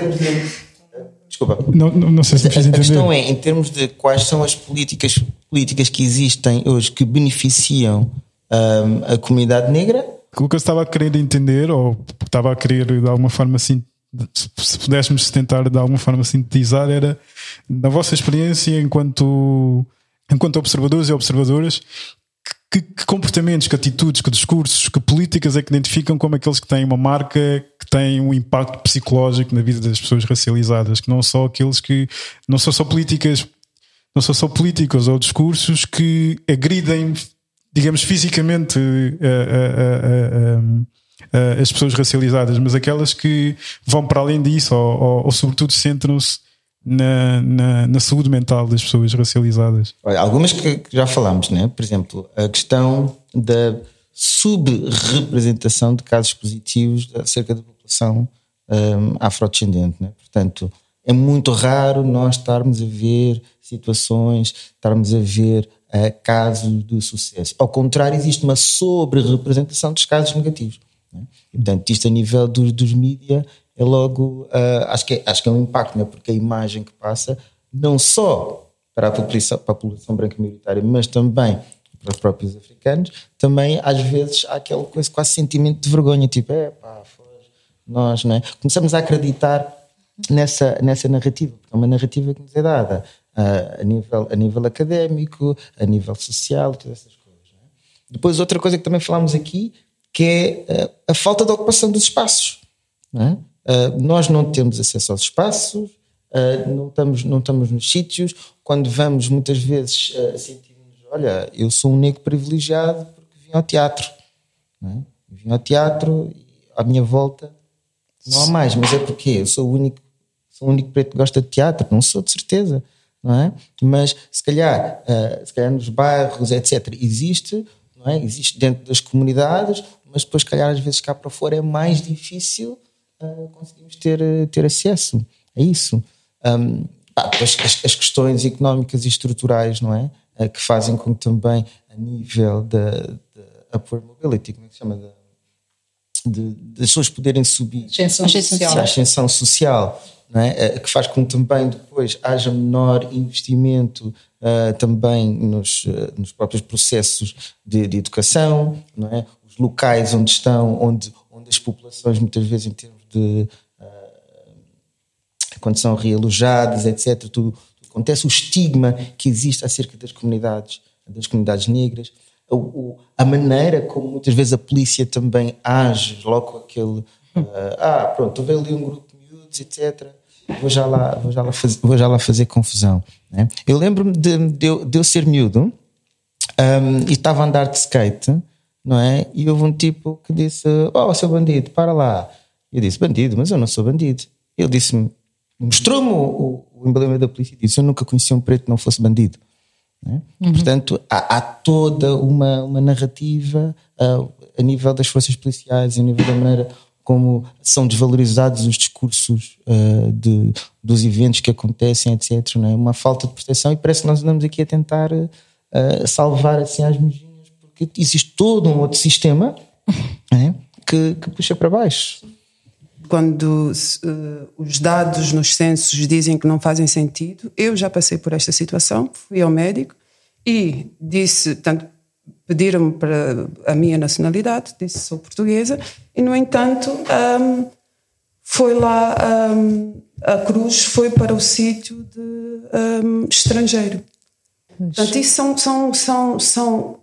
C: Desculpa.
A: Não, não, não sei se me
C: a, a questão é, em termos de quais são as políticas, políticas que existem hoje que beneficiam um, a comunidade negra?
A: O que eu estava a querer entender, ou estava a querer de alguma forma assim, se pudéssemos tentar de alguma forma sintetizar, era na vossa experiência enquanto, enquanto observadores e observadoras, que, que, comportamentos, que atitudes, que discursos, que políticas é que identificam como aqueles que têm uma marca tem um impacto psicológico na vida das pessoas racializadas, que não são aqueles que não são só políticas, não são só políticos ou discursos que agridem, digamos, fisicamente as pessoas racializadas, mas aquelas que vão para além disso ou, ou, ou sobretudo centram-se na, na, na, saúde mental das pessoas racializadas?
C: Olha, algumas que já falámos, né? por exemplo, a questão da subrepresentação de casos positivos acerca da população um, afrodescendente. Né? Portanto, é muito raro nós estarmos a ver situações, estarmos a ver uh, casos de sucesso. Ao contrário, existe uma sobre-representação dos casos negativos. Né? E, portanto, isto a nível dos, dos mídias é logo, uh, acho, que é, acho que é um impacto, né? porque a imagem que passa, não só para a população, para a população branca minoritária, mas também para os próprios africanos, também às vezes há aquele quase sentimento de vergonha, tipo, é pá, nós, é? Começamos a acreditar nessa, nessa narrativa, porque é uma narrativa que nos é dada uh, a, nível, a nível académico, a nível social, todas essas coisas. É? Depois, outra coisa que também falámos aqui, que é uh, a falta de ocupação dos espaços. Uh, nós não temos acesso aos espaços, não, estamos, não estamos nos sítios, quando vamos muitas vezes uh, sentimos, olha, eu sou um negro privilegiado porque vim ao teatro. Vim ao teatro e à minha volta não há mais, mas é porque eu sou o único, sou o único preto que gosta de teatro, não sou de certeza, não é? Mas se calhar, uh, se calhar nos bairros, etc., existe, não é? Existe dentro das comunidades, mas depois, se calhar, às vezes cá para fora é mais difícil uh, conseguirmos ter, ter acesso a isso. Um, pá, as, as, questões económicas e estruturais, não é? Uh, que fazem com que também, a nível da, da upward mobility, como é que se chama? De, de as pessoas poderem subir.
B: Ascensão social.
C: A ascensão social, não é? Eh, que faz com que também depois haja menor investimento uh, também nos, uh, nos próprios processos de, de, educação, não é? Os locais onde estão, onde, onde as populações muitas vezes em termos de quando são realojadas, etc. Tudo, tudo, acontece, o estigma que existe acerca das comunidades, das comunidades negras a maneira como muitas vezes a polícia também age, logo aquele. Uh, ah, pronto, houve ali um grupo de miúdos, etc. Vou já lá, vou já lá, faz, vou já lá fazer confusão. Né? Eu lembro-me de, de, de eu ser miúdo um, e estava a andar de skate, não é? E houve um tipo que disse: Oh, seu bandido, para lá. Eu disse: Bandido, mas eu não sou bandido. Ele disse-me, mostrou-me o, o, emblema da polícia e disse: Eu nunca conheci um preto que não fosse bandido. Né? Uhum. Portanto, há, há, toda uma, uma narrativa uh, a nível das forças policiais, a nível da maneira como são desvalorizados os discursos uh, de, dos eventos que acontecem, etc. Não é? Uma falta de proteção e parece que nós andamos aqui a tentar uh, salvar assim as mejinhas, porque existe todo um outro sistema é? que, que puxa para baixo
E: quando uh, os dados nos censos dizem que não fazem sentido, eu já passei por esta situação, fui ao médico e disse, tanto pediram-me para a minha nacionalidade, disse sou portuguesa, e no entanto um, foi lá, um, a cruz foi para o sítio de um, estrangeiro. Portanto, isso são, são, são, são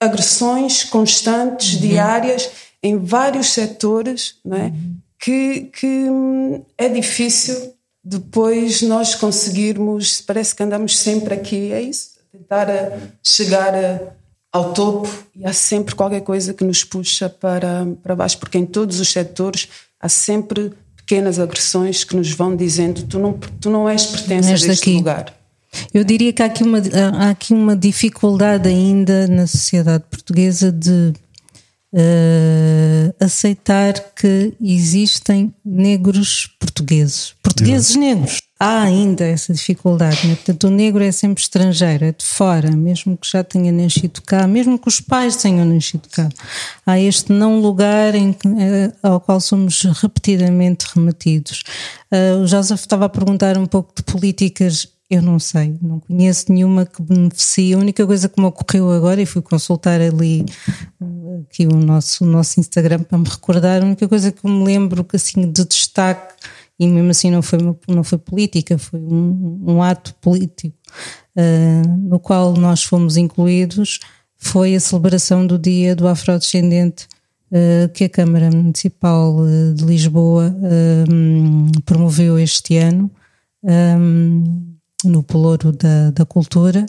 E: agressões constantes, uhum. diárias, em vários setores, não é? Uhum que, que hum, é difícil depois nós conseguirmos, parece que andamos sempre aqui, é isso, tentar eh, chegar eh, ao topo e há sempre qualquer coisa que nos puxa para, para baixo, porque em todos os setores há sempre pequenas agressões que nos vão dizendo tu não, tu não és pertença a este lugar.
B: Eu diria que há aqui, uma, há aqui uma dificuldade ainda na sociedade portuguesa de uh, aceitar que existem negros portugueses. Portugueses negros. Há ainda essa dificuldade, né? portanto, o negro é sempre estrangeiro, é de fora, mesmo que já tenha nascido cá, mesmo que os pais tenham nascido cá. Há este não lugar em, uh, ao qual somos repetidamente remetidos. Uh, o Joseph estava a perguntar um pouco de políticas eu não sei, não conheço nenhuma que beneficie. A única coisa que me ocorreu agora, e fui consultar ali aqui o nosso, o nosso Instagram para me recordar, a única coisa que me lembro que assim de destaque, e mesmo assim não foi, não foi política, foi um, um ato político uh, no qual nós fomos incluídos, foi a celebração do Dia do Afrodescendente uh, que a Câmara Municipal de Lisboa uh, promoveu este ano. Um, no Pelouro da, da Cultura,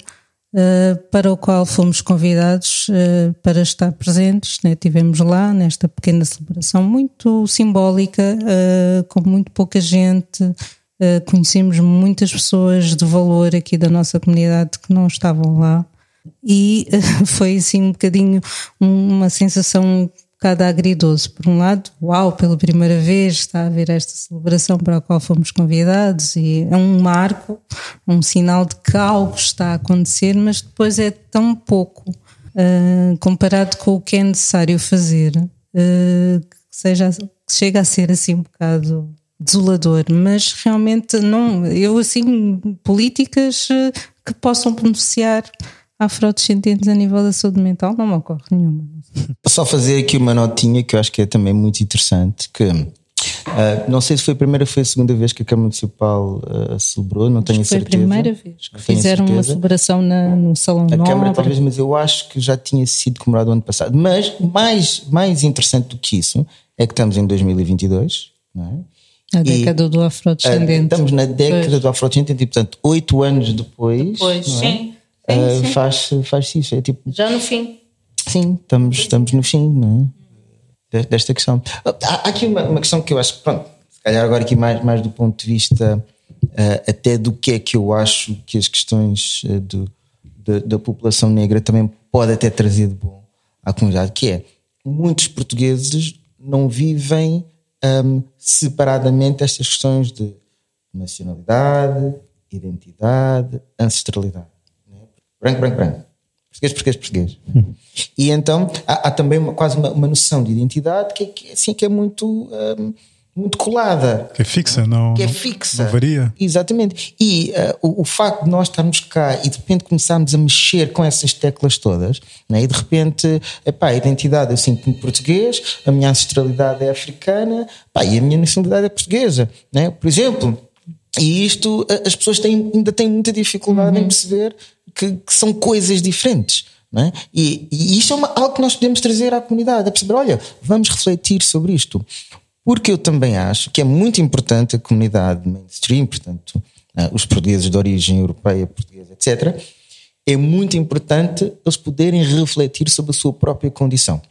B: uh, para o qual fomos convidados uh, para estar presentes. Né? Tivemos lá nesta pequena celebração muito simbólica, uh, com muito pouca gente. conhecemos muitas pessoas de valor aqui da nossa comunidade que não estavam lá e foi assim um bocadinho uma sensação bocado agridoso. Por um lado, uau, pela primeira vez está a haver esta celebração para a qual fomos convidados e é um marco, um sinal de que algo está a acontecer, mas depois é tão pouco uh, comparado com o que é necessário fazer uh, que, seja, que chega a ser assim um bocado desolador, mas realmente não, eu assim, políticas que possam beneficiar afrodescendentes a nível da saúde mental? Não me ocorre nenhuma.
C: Só fazer aqui uma notinha que eu acho que é também muito interessante, que Uh, não sei se foi a primeira ou foi a segunda vez que a Câmara Municipal uh, celebrou, não tenho
B: foi
C: certeza.
B: Foi a primeira vez que fizeram uma celebração na, no Salão A
C: Câmara talvez, mas eu acho que já tinha sido comemorado ano passado. Mas mais, mais interessante do que isso é que estamos em 2022, não
B: é? A década e, do afrodescendente.
C: Uh, estamos na década pois. do afrodescendente e, portanto, oito anos depois.
D: Depois,
C: é?
D: sim. Sim, sim.
C: Faz, faz isso. É tipo,
D: Já no fim.
C: Sim, estamos, estamos no fim, não é? desta questão. Há aqui uma, uma questão que eu acho, pronto, se calhar agora aqui mais, mais do ponto de vista uh, até do que é que eu acho que as questões uh, do, da, da, população negra também pode até trazer de bom à comunidade, que é muitos portugueses não vivem um, separadamente estas questões de nacionalidade, identidade, ancestralidade. Né? Branco, branco, branco. Português, português, português. E então há, há também uma, quase uma, uma, noção de identidade que, é, que, assim, que é muito. Um, muito colada.
A: Que é fixa, não.
C: Que é fixa.
A: Não varia.
C: Exatamente. E uh, o, o, facto de nós estarmos cá e de repente começarmos a mexer com essas teclas todas, né? e de repente, epá, a identidade eu sinto-me português, a minha ancestralidade é africana, epá, e a minha nacionalidade é portuguesa. Né? Por exemplo, e isto as pessoas têm, ainda têm muita dificuldade uhum. em perceber que, que são coisas diferentes. É? E, e, isto é uma, algo que nós podemos trazer à comunidade, a perceber, olha, vamos refletir sobre isto. Porque eu também acho que é muito importante a comunidade mainstream, portanto, uh, os portugueses de origem europeia, portuguesa, etc., é muito importante eles poderem refletir sobre a sua própria condição.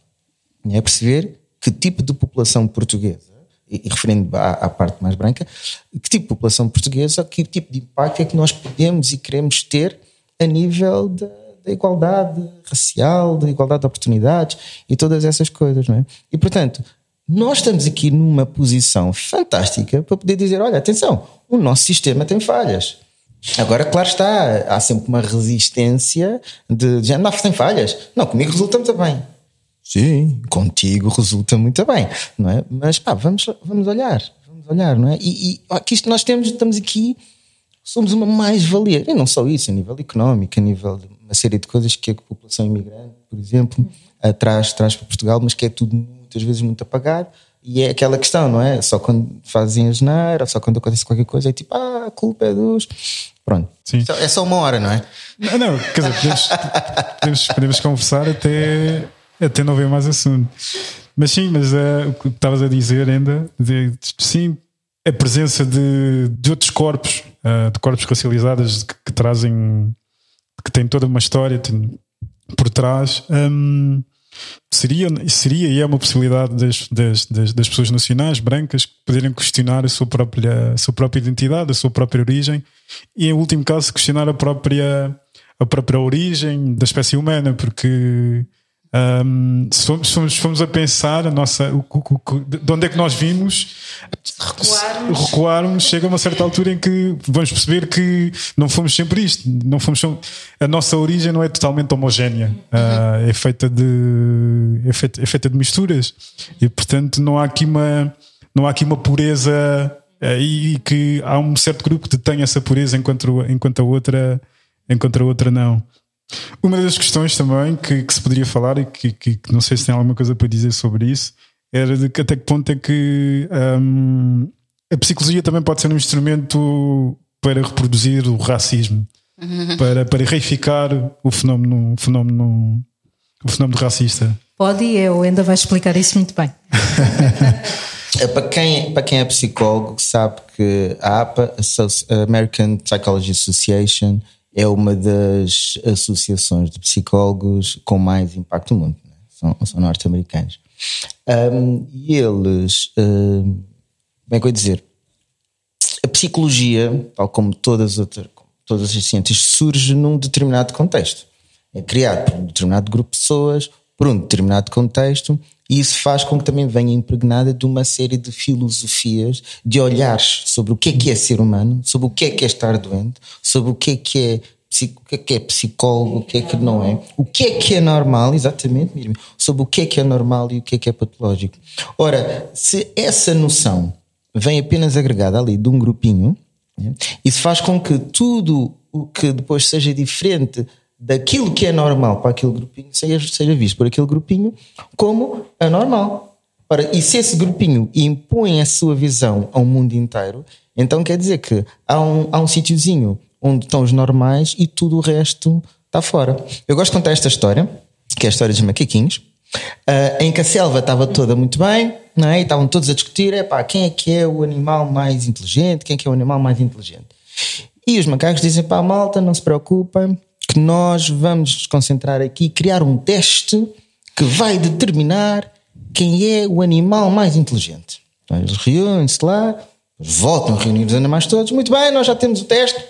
C: É perceber que tipo de população portuguesa, e, referindo à, à, parte mais branca, que tipo de população portuguesa, que tipo de impacto é que nós podemos e queremos ter a nível da, da igualdade racial, da igualdade de oportunidades e todas essas coisas, não é? E portanto, nós estamos aqui numa posição fantástica para poder dizer: olha, atenção, o nosso sistema tem falhas. Agora, claro está, há sempre uma resistência de, de não, tem falhas. Não, comigo resulta muito bem. Sim, contigo resulta muito bem, não é? Mas pá, vamos, vamos olhar, vamos olhar, não é? E, e aqui isto nós temos, estamos aqui somos uma mais-valia. E não só isso, a nível económico, a nível de uma série de coisas que a população imigrante, por exemplo, traz, traz para Portugal, mas que é tudo muitas vezes muito apagado. E é aquela questão, não é? Só quando fazem a geneira, só quando acontece qualquer coisa, é tipo, ah, a culpa é dos. Pronto. Sim. É só uma hora, não é?
A: Não, não quer dizer, podemos, podemos, podemos conversar até, até não ver mais assunto. Mas sim, mas uh, o que estavas a dizer ainda, de, sim, a presença de, de outros corpos, uh, de corpos racializados que, que, trazem, que têm toda uma história por trás, um, seria, seria e é uma possibilidade das, das, das, das, pessoas nacionais brancas poderem questionar a sua, própria, a sua própria identidade, a sua própria origem e, em último caso, questionar a própria, a própria origem da espécie humana, porque um, se, formos, se, formos, a pensar a nossa, o, o, o, de onde é que nós vimos,
D: recuarmos.
A: recuarmos, chega a uma certa altura em que vamos perceber que não fomos sempre isto, não fomos a nossa origem não é totalmente homogénea, uh, é feita de é feita, é feita de misturas e portanto não há aqui uma não há aqui uma pureza uh, e que há um certo grupo que tem essa pureza enquanto enquanto a outra enquanto a outra não. Uma das questões também que, que se poderia falar e que, que, que, não sei se tem alguma coisa para dizer sobre isso era de que até que ponto é que um, a psicologia também pode ser um instrumento para reproduzir o racismo, uhum. para, para reificar o fenómeno, o fenómeno, o fenómeno racista.
B: Pode e eu ainda vai explicar isso muito bem.
C: É, para, quem, para quem é psicólogo, sabe que a APA, a American Psychology Association, é uma das associações de psicólogos com mais impacto no mundo, né? são, são norte-americanos. Um, e eles, um, como é que eu ia dizer? A psicologia, tal como todas as outras, todas as ciências, surge num determinado contexto. É criado por um determinado grupo de pessoas, por um determinado contexto, e isso faz com que também venha impregnada de uma série de filosofias, de olhares sobre o que é que é ser humano, sobre o que é que é estar doente, sobre o que é que é o que é que é psicólogo, o que é que não é, o que é que é normal, exatamente, sobre o que é que é normal e o que é que é patológico. Ora, se essa noção vem apenas agregada ali de um grupinho, né, isso faz com que tudo o que depois seja diferente daquilo que é normal para aquele grupinho seja, seja visto por aquele grupinho como anormal. Ora, e se esse grupinho impõe a sua visão ao mundo inteiro, então quer dizer que há um, há um sítiozinho onde estão os normais e tudo o resto está fora. Eu gosto de contar esta história, que é a história dos macaquinhos, uh, em que a selva estava toda muito bem, não é? E estavam todos a discutir, epá, quem é que é o animal mais inteligente, quem é que é o animal mais inteligente. E os macacos dizem, pá, malta, não se preocupem, que nós vamos nos concentrar aqui, criar um teste que vai determinar quem é o animal mais inteligente. Então, eles reúnem-se lá, voltam a reunir os animais todos. Muito bem, nós já temos o teste.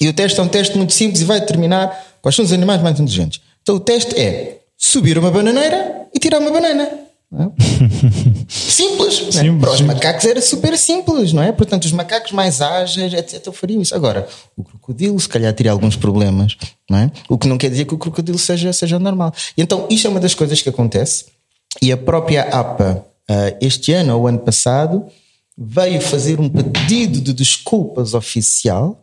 C: E o teste é um teste muito simples e vai determinar quais são os animais mais inteligentes. Então o teste é subir uma bananeira e tirar uma banana. Simples, né? para os macacos era super simples, não é? Portanto, os macacos mais ágeis, etc., fariam isso. Agora, o crocodilo, se calhar, teria alguns problemas, não é? O que não quer dizer que o crocodilo seja, seja normal. E então, isto é uma das coisas que acontece, e a própria APA, uh, este ano ou ano passado, veio fazer um pedido de desculpas oficial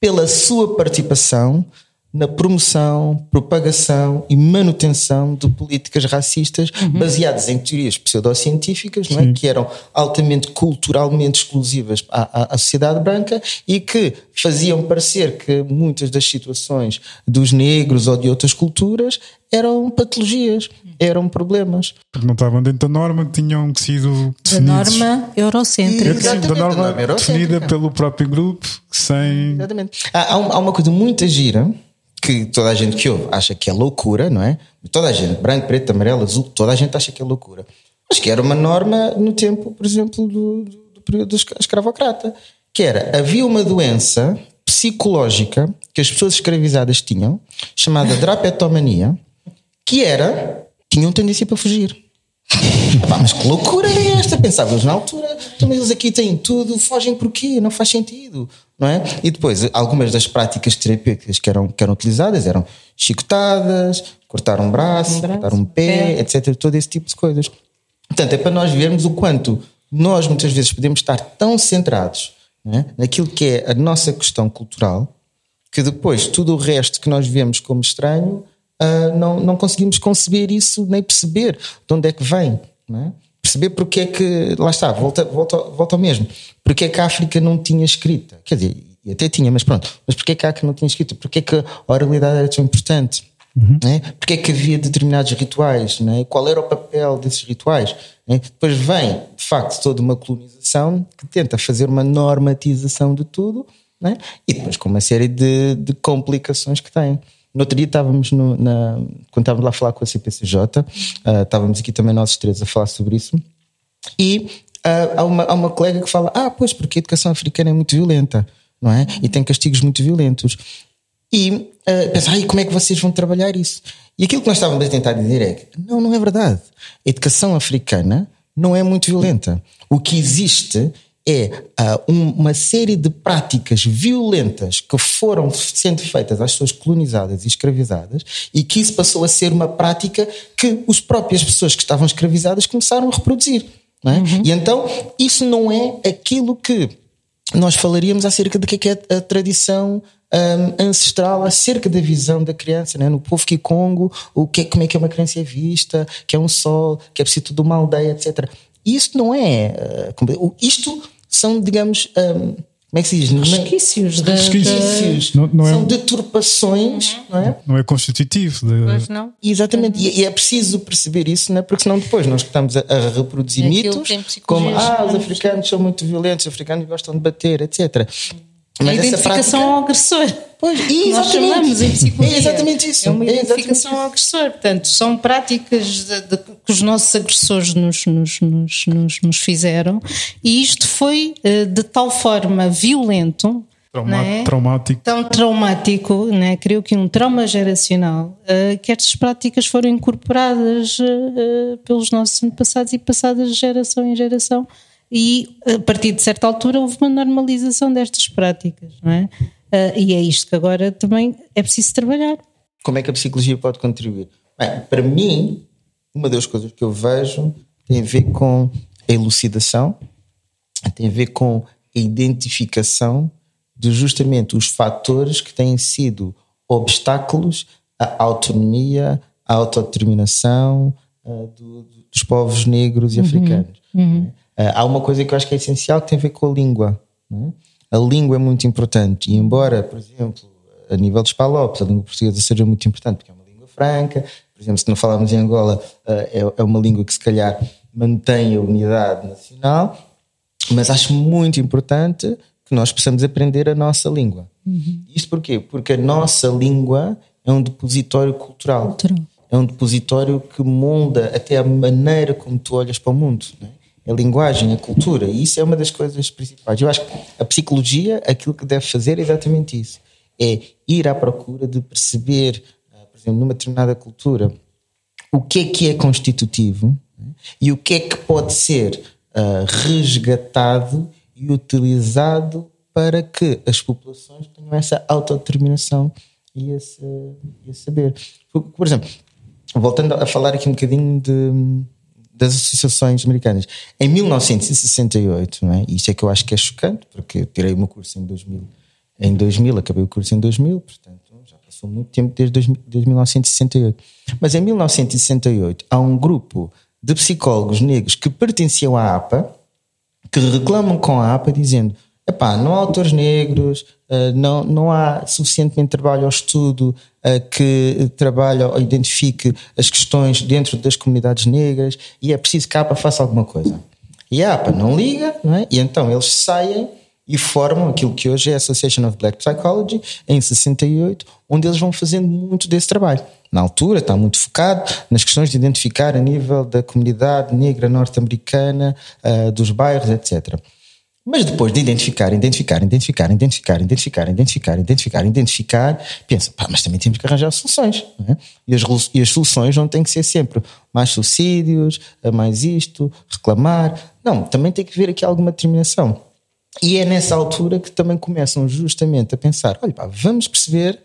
C: pela sua participação na promoção, propagação e manutenção de políticas racistas uhum. baseadas em teorias pseudocientíficas, não é? que eram altamente culturalmente exclusivas à, à, à, sociedade branca e que faziam parecer que muitas das situações dos negros ou de outras culturas eram patologias, eram problemas.
A: Porque não estavam dentro da norma que tinham sido
B: definidos. Da norma eurocêntrica.
A: Exatamente, da norma, da norma definida pelo próprio grupo, sem...
C: Exatamente. Há, há uma coisa muito gira que toda a gente que ouve acha que é loucura, não é? Toda a gente, branco, preto, amarelo, azul, toda a gente acha que é loucura. Mas que era uma norma no tempo, por exemplo, do, do, do período escravocrata, que era, havia uma doença psicológica que as pessoas escravizadas tinham, chamada drapetomania, que era, tinham tendência para fugir. Pá, mas que loucura é esta? Pensávamos na altura, então, eles aqui têm tudo, fogem porquê? Não faz sentido, não é? E depois, algumas das práticas terapêuticas que eram, que eram utilizadas eram chicotadas, cortar um braço, um braço cortar um pé, é. etc. Todo esse tipo de coisas. Portanto, é para nós vermos o quanto nós muitas vezes podemos estar tão centrados é? naquilo que é a nossa questão cultural que depois tudo o resto que nós vemos como estranho uh, não, não conseguimos conceber isso nem perceber de onde é que vem. É? Perceber porque é que. Lá está, volta, volta, volta ao mesmo. Porque é que a África não tinha escrita? Quer dizer, e até tinha, mas pronto. Mas porque é que a África não tinha escrita? Porque é que a oralidade era tão importante? Uhum. É? Porque é que havia determinados rituais? Não é? Qual era o papel desses rituais? É? Depois vem, de facto, toda uma colonização que tenta fazer uma normatização de tudo é? e depois com uma série de, de complicações que tem. No outro dia estávamos no, na, quando estávamos lá a falar com a CPCJ, uh, ah, estávamos aqui também nós três a falar sobre isso, e uh, há, uma, há uma colega que fala: Ah, pois, porque a educação africana é muito violenta, não é? E tem castigos muito violentos. E uh, pensa, ai, como é que vocês vão trabalhar isso? E aquilo que nós estávamos a tentar dizer é não, não é verdade. A educação africana não é muito violenta. O que existe é uh, uma série de práticas violentas que foram sendo feitas às pessoas colonizadas e escravizadas e que isso passou a ser uma prática que as próprias pessoas que estavam escravizadas começaram a reproduzir. É? Uhum. E então isso não é aquilo que nós falaríamos acerca de que é, é a tradição um, ancestral acerca da visão da criança, né? no povo Kikongo, o que, como é que uma criança é vista, que é um sol, que é preciso de uma aldeia, etc. Isto não é. Uh, isto são, digamos. Um, como é que se diz?
B: Resquícios.
C: De, resquícios. Não, não é, são deturpações, uhum. não é?
A: Não é constitutivo. De...
B: Pois não.
C: Exatamente. Uhum. E, é preciso perceber isso, não é? porque senão depois nós estamos a, a reproduzir é mitos como ah, os africanos são muito violentos, os africanos gostam de bater, etc.
B: Mas a identificação prática... ao agressor.
C: Pois, exatamente. Nós chamamos em psicologia. É exatamente isso.
B: É uma identificação ao agressor. Portanto, são práticas de, de, que os nossos agressores nos, nos, nos, nos, nos fizeram e isto foi eh, de tal forma violento
A: Trauma é? Traumático.
B: Tão traumático, né? creio que um trauma geracional, uh, que estas práticas foram incorporadas uh, pelos nossos antepassados e passadas de geração em geração e a partir de certa altura houve uma normalização destas práticas, não é? Uh, e é isto que agora também é preciso trabalhar.
C: Como é que a psicologia pode contribuir? Bem, para mim, uma das coisas que eu vejo tem a ver com a elucidação, tem a ver com a identificação de justamente os fatores que têm sido obstáculos à autonomia, à autodeterminação uh, do, dos povos negros e uhum. africanos. Uhum. Uh, há uma coisa que eu acho que é essencial que tem a ver com a língua. É? A língua é muito importante, e embora, por exemplo, a nível dos palopes, a língua portuguesa seja muito importante, porque é uma língua franca, por exemplo, se não falarmos em Angola, é, é uma língua que se calhar mantém a unidade nacional, mas acho muito importante que nós possamos aprender a nossa língua. Uhum. Isto porquê? Porque a nossa língua é um depositório cultural. cultural. É um depositório que molda até a maneira como tu olhas para o mundo. É? A linguagem, a cultura. E isso é uma das coisas principais. Eu acho que a psicologia, aquilo que deve fazer é exatamente isso. É ir à procura de perceber exemplo, numa determinada cultura, o que é que é constitutivo né? e o que é que pode ser uh, resgatado e utilizado para que as populações tenham essa autodeterminação e esse, esse saber. Por, por, exemplo, voltando a falar aqui um bocadinho de, das associações americanas, em 1968, não é? isto é que eu acho que é chocante, porque eu tirei o meu curso em 2000, em 2000 acabei o curso em 2000, portanto passou muito tempo desde, desde 1968. Mas em 1968 há um grupo de psicólogos negros que pertenciam à APA que reclamam com a APA dizendo epá, não há autores negros, eh, não, não há suficientemente trabalho ao estudo eh, que trabalhe ou identifique as questões dentro das comunidades negras e é preciso que a APA faça alguma coisa. E a APA não liga, não é? e então eles saem e formam aquilo que hoje é a Association of Black Psychology, em 68, onde eles vão fazendo muito desse trabalho. Na altura está muito focado nas questões de identificar a nível da comunidade negra norte-americana, uh, dos bairros, etc. Mas depois de identificar, identificar, identificar, identificar, identificar, identificar, identificar, identificar, pensa, pá, mas também temos que arranjar soluções. É? E, as, e as soluções não têm que ser sempre mais subsídios, mais isto, reclamar. Não, também tem que haver aqui alguma determinação. E é nessa altura que também começam justamente a pensar: olha, pá, vamos perceber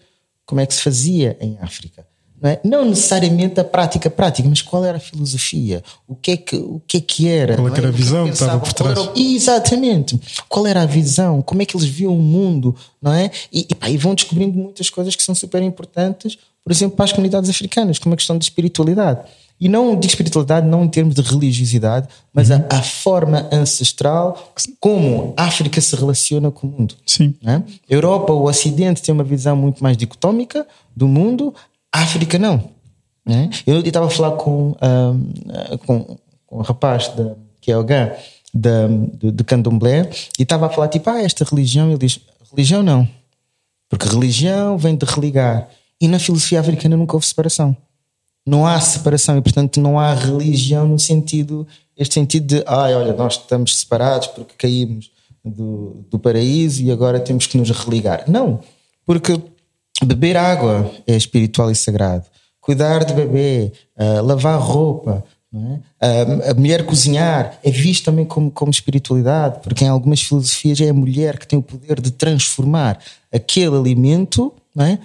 C: como é que se fazia em África. Não, é? não necessariamente a prática prática, mas qual era a filosofia? O que é que, o que, é que era?
A: Qual é era a visão que estava por trás?
C: Era, exatamente. Qual era a visão? Como é que eles viam o mundo? Não é? E, e, pá, e vão descobrindo muitas coisas que são super importantes, por exemplo, para as comunidades africanas, como a questão de espiritualidade. E não de espiritualidade, não em termos de religiosidade, mas uhum. a, a, forma ancestral, como a África se relaciona com o mundo.
A: Sim.
C: É? A Europa, o Ocidente, tem uma visão muito mais dicotómica do mundo, África não. É? Eu estava a falar com, um, com, com um rapaz da, que é o Gã, de, de Candomblé, e estava a falar tipo, ah, esta religião, ele diz, religião não, porque religião vem de religar, e na filosofia africana nunca houve separação não há separação e, portanto, não há religião no sentido, este sentido de, ai, olha, nós estamos separados porque caímos do, do paraíso e agora temos que nos religar. Não, porque beber água é espiritual e sagrado. Cuidar de bebê, uh, lavar roupa, é? a, a mulher cozinhar é visto também como, como espiritualidade, porque em algumas filosofias é a mulher que tem o poder de transformar aquele alimento é?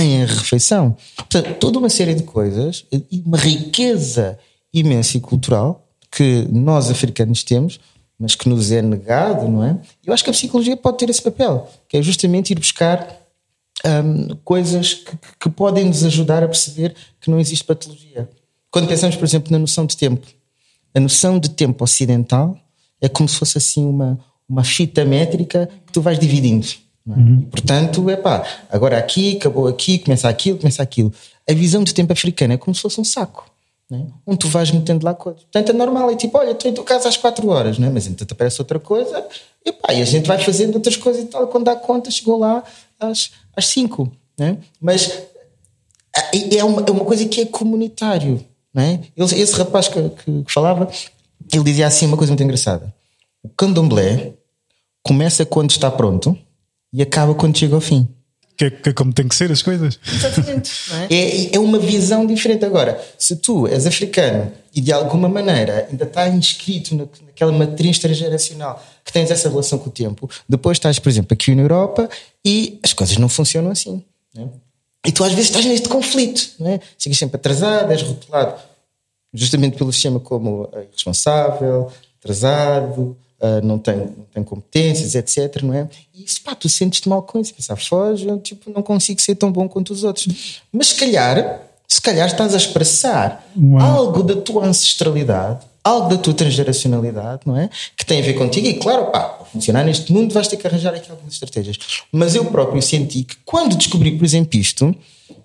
C: em refeição. Portanto, toda uma série de coisas e uma riqueza imensa e cultural que nós africanos temos, mas que nos é negado, não é? Eu acho que a psicologia pode ter esse papel, que é justamente ir buscar um, coisas que, que, podem nos ajudar a perceber que não existe patologia. Quando pensamos, por exemplo, na noção de tempo, a noção de tempo ocidental é como se fosse assim uma, uma fita métrica que tu vais dividindo. É? Uhum. portanto, é pá, agora aqui, acabou aqui, começa aquilo, começa aquilo. A visão de tempo africana é como se fosse um saco. É? Onde tu vais metendo lá coisas. Portanto, é normal, é tipo, olha, estou em tua casa às 4 horas, não é? mas então aparece outra coisa e, pá, e a gente vai fazendo outras coisas e tal. Quando dá conta, chegou lá às, às 5. É? Mas é uma, é uma coisa que é comunitário. Não é? Esse, rapaz que, que, que falava, ele dizia assim uma coisa muito engraçada: o candomblé começa quando está pronto e acaba quando chega ao fim.
A: Que é, que é como tem que ser as coisas.
C: Exatamente. é? É, é uma visão diferente. Agora, se tu és africano e de alguma maneira ainda está inscrito naquela matriz transgeracional que tens essa relação com o tempo, depois estás, por exemplo, aqui na Europa e as coisas não funcionam assim. É? E tu às vezes estás neste conflito, não é? Chegas sempre atrasado, és rotulado justamente pelo sistema como irresponsável, atrasado, uh, não, tem, não tem competências, etc. Não é? E isso, pá, tu sentes-te mal com isso, pensar, foge, eu tipo, não consigo ser tão bom quanto os outros. Mas se calhar, se calhar estás a expressar Uau. algo da tua ancestralidade, algo da tua transgeracionalidade, não é? Que tem a ver contigo, e claro, pá, para funcionar neste mundo vais ter que arranjar aqui algumas estratégias. Mas eu próprio senti que quando descobri, por exemplo, isto,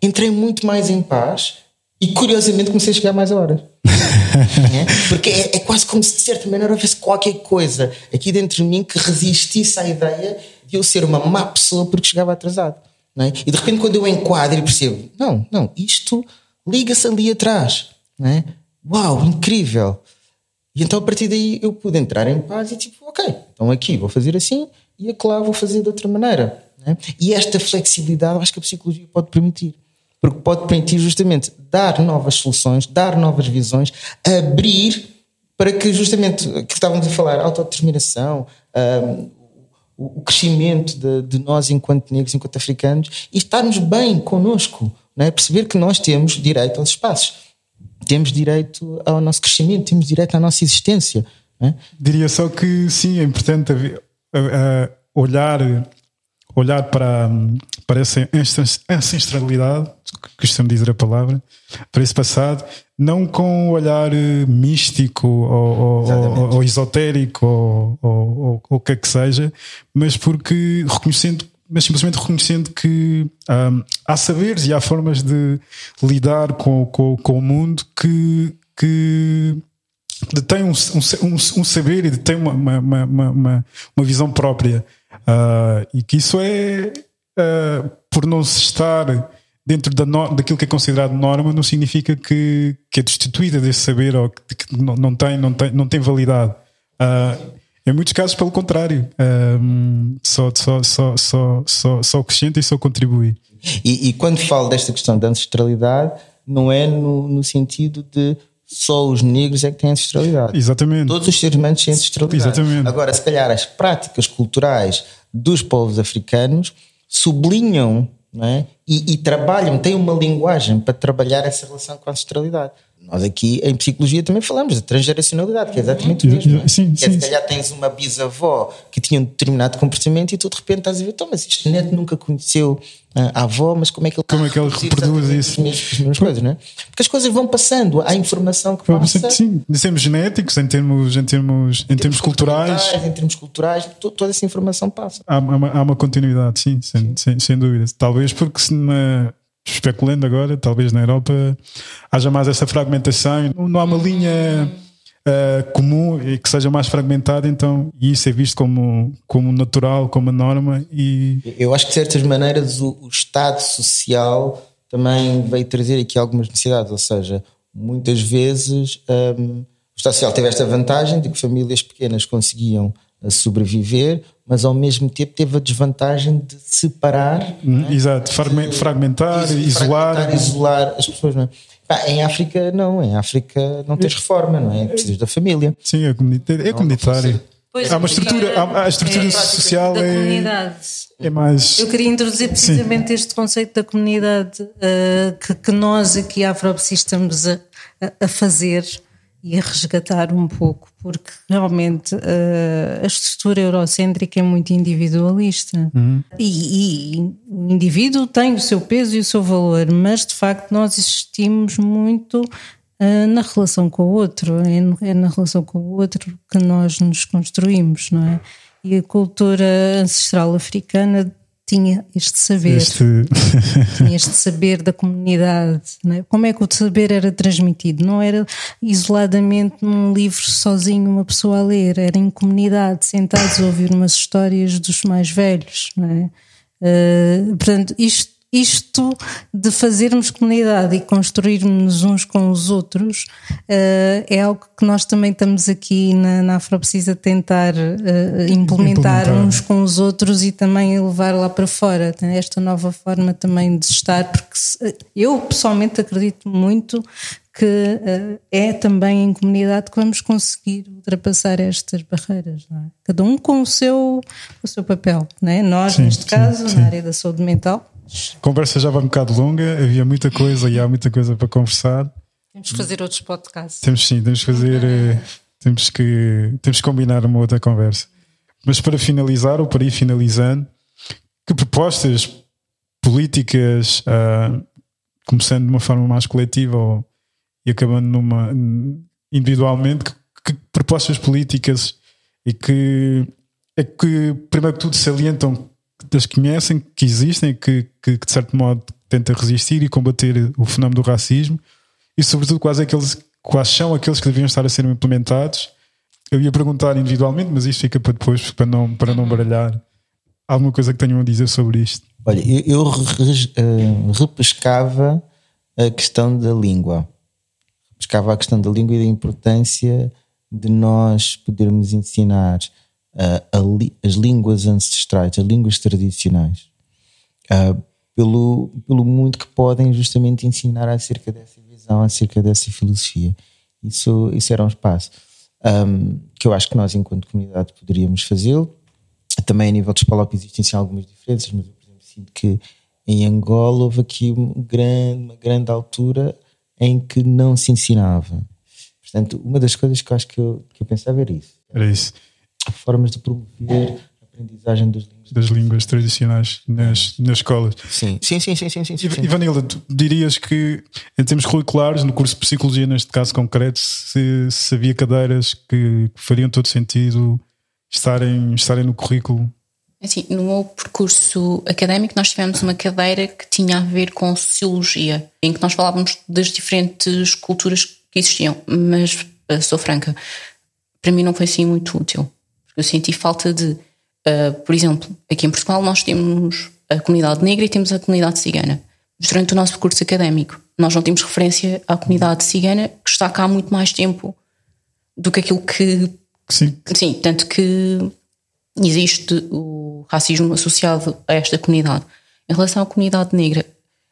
C: entrei muito mais em paz e curiosamente comecei a chegar mais a horas. é? Porque é, é, quase como se de certa maneira houvesse qualquer coisa aqui dentro de mim que resistisse à ideia de eu ser uma má pessoa porque chegava atrasado. É? E de repente, quando eu enquadro e percebo, não, não, isto liga-se ali atrás. É? Uau, incrível! E então a partir daí eu pude entrar em paz e tipo, ok, então aqui vou fazer assim e acolá vou fazer de outra maneira. É? E esta flexibilidade acho que a psicologia pode permitir porque pode permitir justamente dar novas soluções, dar novas visões, abrir para que justamente aquilo que estávamos a falar, a autodeterminação, um, o crescimento de, de, nós enquanto negros, enquanto africanos, e estarmos bem connosco, é? perceber que nós temos direito aos espaços, temos direito ao nosso crescimento, temos direito à nossa existência. É?
A: Diria só que sim, é importante olhar olhar para, para essa ancestralidade, costumo dizer a palavra, para esse passado, não com um olhar eh, místico ou, ou, ou esotérico ou, ou, o que é que seja, mas porque reconhecendo, mas simplesmente reconhecendo que um, há saberes e há formas de lidar com, com, com o mundo que, que detém um, um, um, saber e detém uma, uma, uma, uma, uma visão própria. Uh, e que isso é uh, por não se estar dentro da daquilo que é considerado norma, não significa que, que é destituída desse saber ou que, que não, não, tem, não, tem, não tem validade. Uh, em muitos casos, pelo contrário, só, só, só, só, só, só acrescenta e só contribui.
C: E, e, quando falo desta questão da ancestralidade, não é no, no sentido de só os negros é que têm ancestralidade.
A: Exatamente.
C: Todos os seres humanos têm ancestralidade. Exatamente. Agora, se calhar as práticas culturais dos povos africanos sublinham é? e, e, trabalham, têm uma linguagem para trabalhar essa relação com a ancestralidade. Nós aqui em psicologia também falamos de transgeracionalidade, que é exatamente o mesmo. É? Sim, que é, sim, se calhar tens uma bisavó que tinha um determinado comportamento e tu de repente estás a ver, mas este neto nunca conheceu a avó, mas como é que ele,
A: como é que ele reproduz isso?
C: As mesmas coisas, não é? Porque as coisas vão passando, há informação que passa.
A: Sim, em termos genéticos, em termos, em termos, em, termos culturais.
C: Em termos culturais, toda essa informação passa.
A: Há, uma, continuidade, sim, sem, sim. Sem, sem dúvida. Talvez porque se na especulando agora, talvez na Europa haja mais essa fragmentação, não há uma linha uh, comum e que seja mais fragmentada, então e isso é visto como, como natural, como a norma. E...
C: Eu acho que de certas maneiras o, o Estado Social também veio trazer aqui algumas necessidades, ou seja, muitas vezes um, o Estado Social teve esta vantagem de que famílias pequenas conseguiam eh, sobreviver, mas ao mesmo tempo teve a desvantagem de separar.
A: Hum, é? Exato, de, fragmentar, de, isolar.
C: Fragmentar, isolar as pessoas. Não é? Em África, não. Em África não tens reforma, não é? Precisas da família.
A: Sim, é comunitário. É comunitário. Pois, há uma estrutura, há, a estrutura é social
B: da
A: é,
B: comunidade.
A: é mais.
B: Eu queria introduzir precisamente Sim. este conceito da comunidade uh, que, que, nós aqui Afropsi estamos a, a fazer e a resgatar um pouco, porque realmente uh, a estrutura eurocêntrica é muito individualista uhum. e, e, o indivíduo tem o seu peso e o seu valor, mas de facto nós existimos muito uh, na relação com o outro, é, é na relação com o outro que nós nos construímos, não é? E a cultura ancestral africana tinha este saber, este... tinha este saber da comunidade. É? Como é que o saber era transmitido? Não era isoladamente num livro sozinho, uma pessoa a ler, era em comunidade, sentados a ouvir umas histórias dos mais velhos. Não é? Uh, portanto, isto isto de fazermos comunidade e construirmos uns com os outros uh, é algo que nós também estamos aqui na, na Afroprecisa a tentar uh, implementar, implementar, uns com os outros e também levar lá para fora. Esta nova forma também de estar, porque se, eu pessoalmente acredito muito que uh, é também em comunidade que vamos conseguir ultrapassar estas barreiras. É? Cada um com o seu, o seu papel. É? Nós, sim, neste sim, caso, sim. na área da saúde mental,
A: a conversa já vai um bocado longa, havia muita coisa e há muita coisa para conversar.
B: Temos que fazer outros podcasts.
A: Temos sim, temos que fazer, eh, Temos que, temos que combinar uma outra conversa. Mas para finalizar, ou para ir finalizando, que propostas políticas, uh, começando de uma forma mais coletiva ou, e acabando numa individualmente, que, que propostas políticas e que é que, primeiro que tudo, salientam das que conhecem, que existem, que, que, que de certo modo tenta resistir e combater o fenómeno do racismo e, sobretudo, quais, aqueles, quais são aqueles que deviam estar a ser implementados. Eu ia perguntar individualmente, mas isto fica para depois, para não, para não baralhar. Alguma coisa que tenham a dizer sobre isto?
C: Olha, eu, eu uh, repescava a questão da língua. Repescava a questão da língua e da importância de nós podermos ensinar uh, li, as línguas ancestrais, as línguas tradicionais, uh, pelo, pelo muito que podem justamente ensinar acerca dessa visão, acerca dessa filosofia. Isso, isso era um espaço um, que eu acho que nós, enquanto comunidade, poderíamos fazê-lo. Também a nível de escola existem sim, algumas diferenças, mas eu, por exemplo, sinto que em Angola houve aqui uma grande, uma grande altura em que não se ensinava. Portanto, uma das coisas que eu acho que eu, que eu pensava era isso.
A: Era isso.
C: Formas de promover a aprendizagem das línguas.
A: Das línguas tradicionais nas, nas escolas.
C: Sim, sim, sim, sim, sim, sim, sim.
A: Ivanilda, tu dirias que em termos curriculares, no curso de Psicologia, neste caso concreto, se, se havia cadeiras que fariam todo sentido estarem, estarem no currículo
D: Assim, no meu percurso académico, nós tivemos uma cadeira que tinha a ver com sociologia, em que nós falávamos das diferentes culturas que existiam, mas eh, sou franca, para mim não foi assim muito útil. Porque eu senti falta de, uh, por exemplo, aqui em Portugal nós temos a comunidade negra e temos a comunidade cigana. Mas durante o nosso percurso académico, nós não temos referência à comunidade cigana, que está cá há muito mais tempo do que aquilo que.
A: Sim.
D: Sim, tanto que existe o racismo associado a esta comunidade. Em relação à comunidade negra,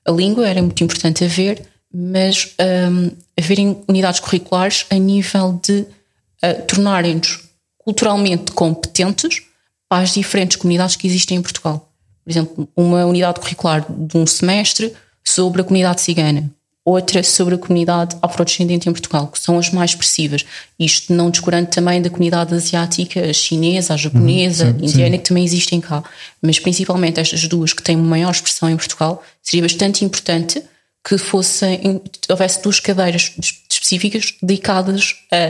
D: a língua era muito importante a ver, mas um, haverem unidades curriculares a nível de uh, tornarem-nos culturalmente competentes para as diferentes comunidades que existem em Portugal. Por exemplo, uma unidade curricular de um semestre sobre a comunidade cigana, outra sobre a comunidade afrodescendente em Portugal, que são as mais expressivas. Isto não descurando também da comunidade asiática, a chinesa, a japonesa, uhum, sim, indiana, sim. que também existem cá. Mas principalmente estas duas que têm maior expressão em Portugal, seria bastante importante que fossem, houvesse duas cadeiras específicas dedicadas a,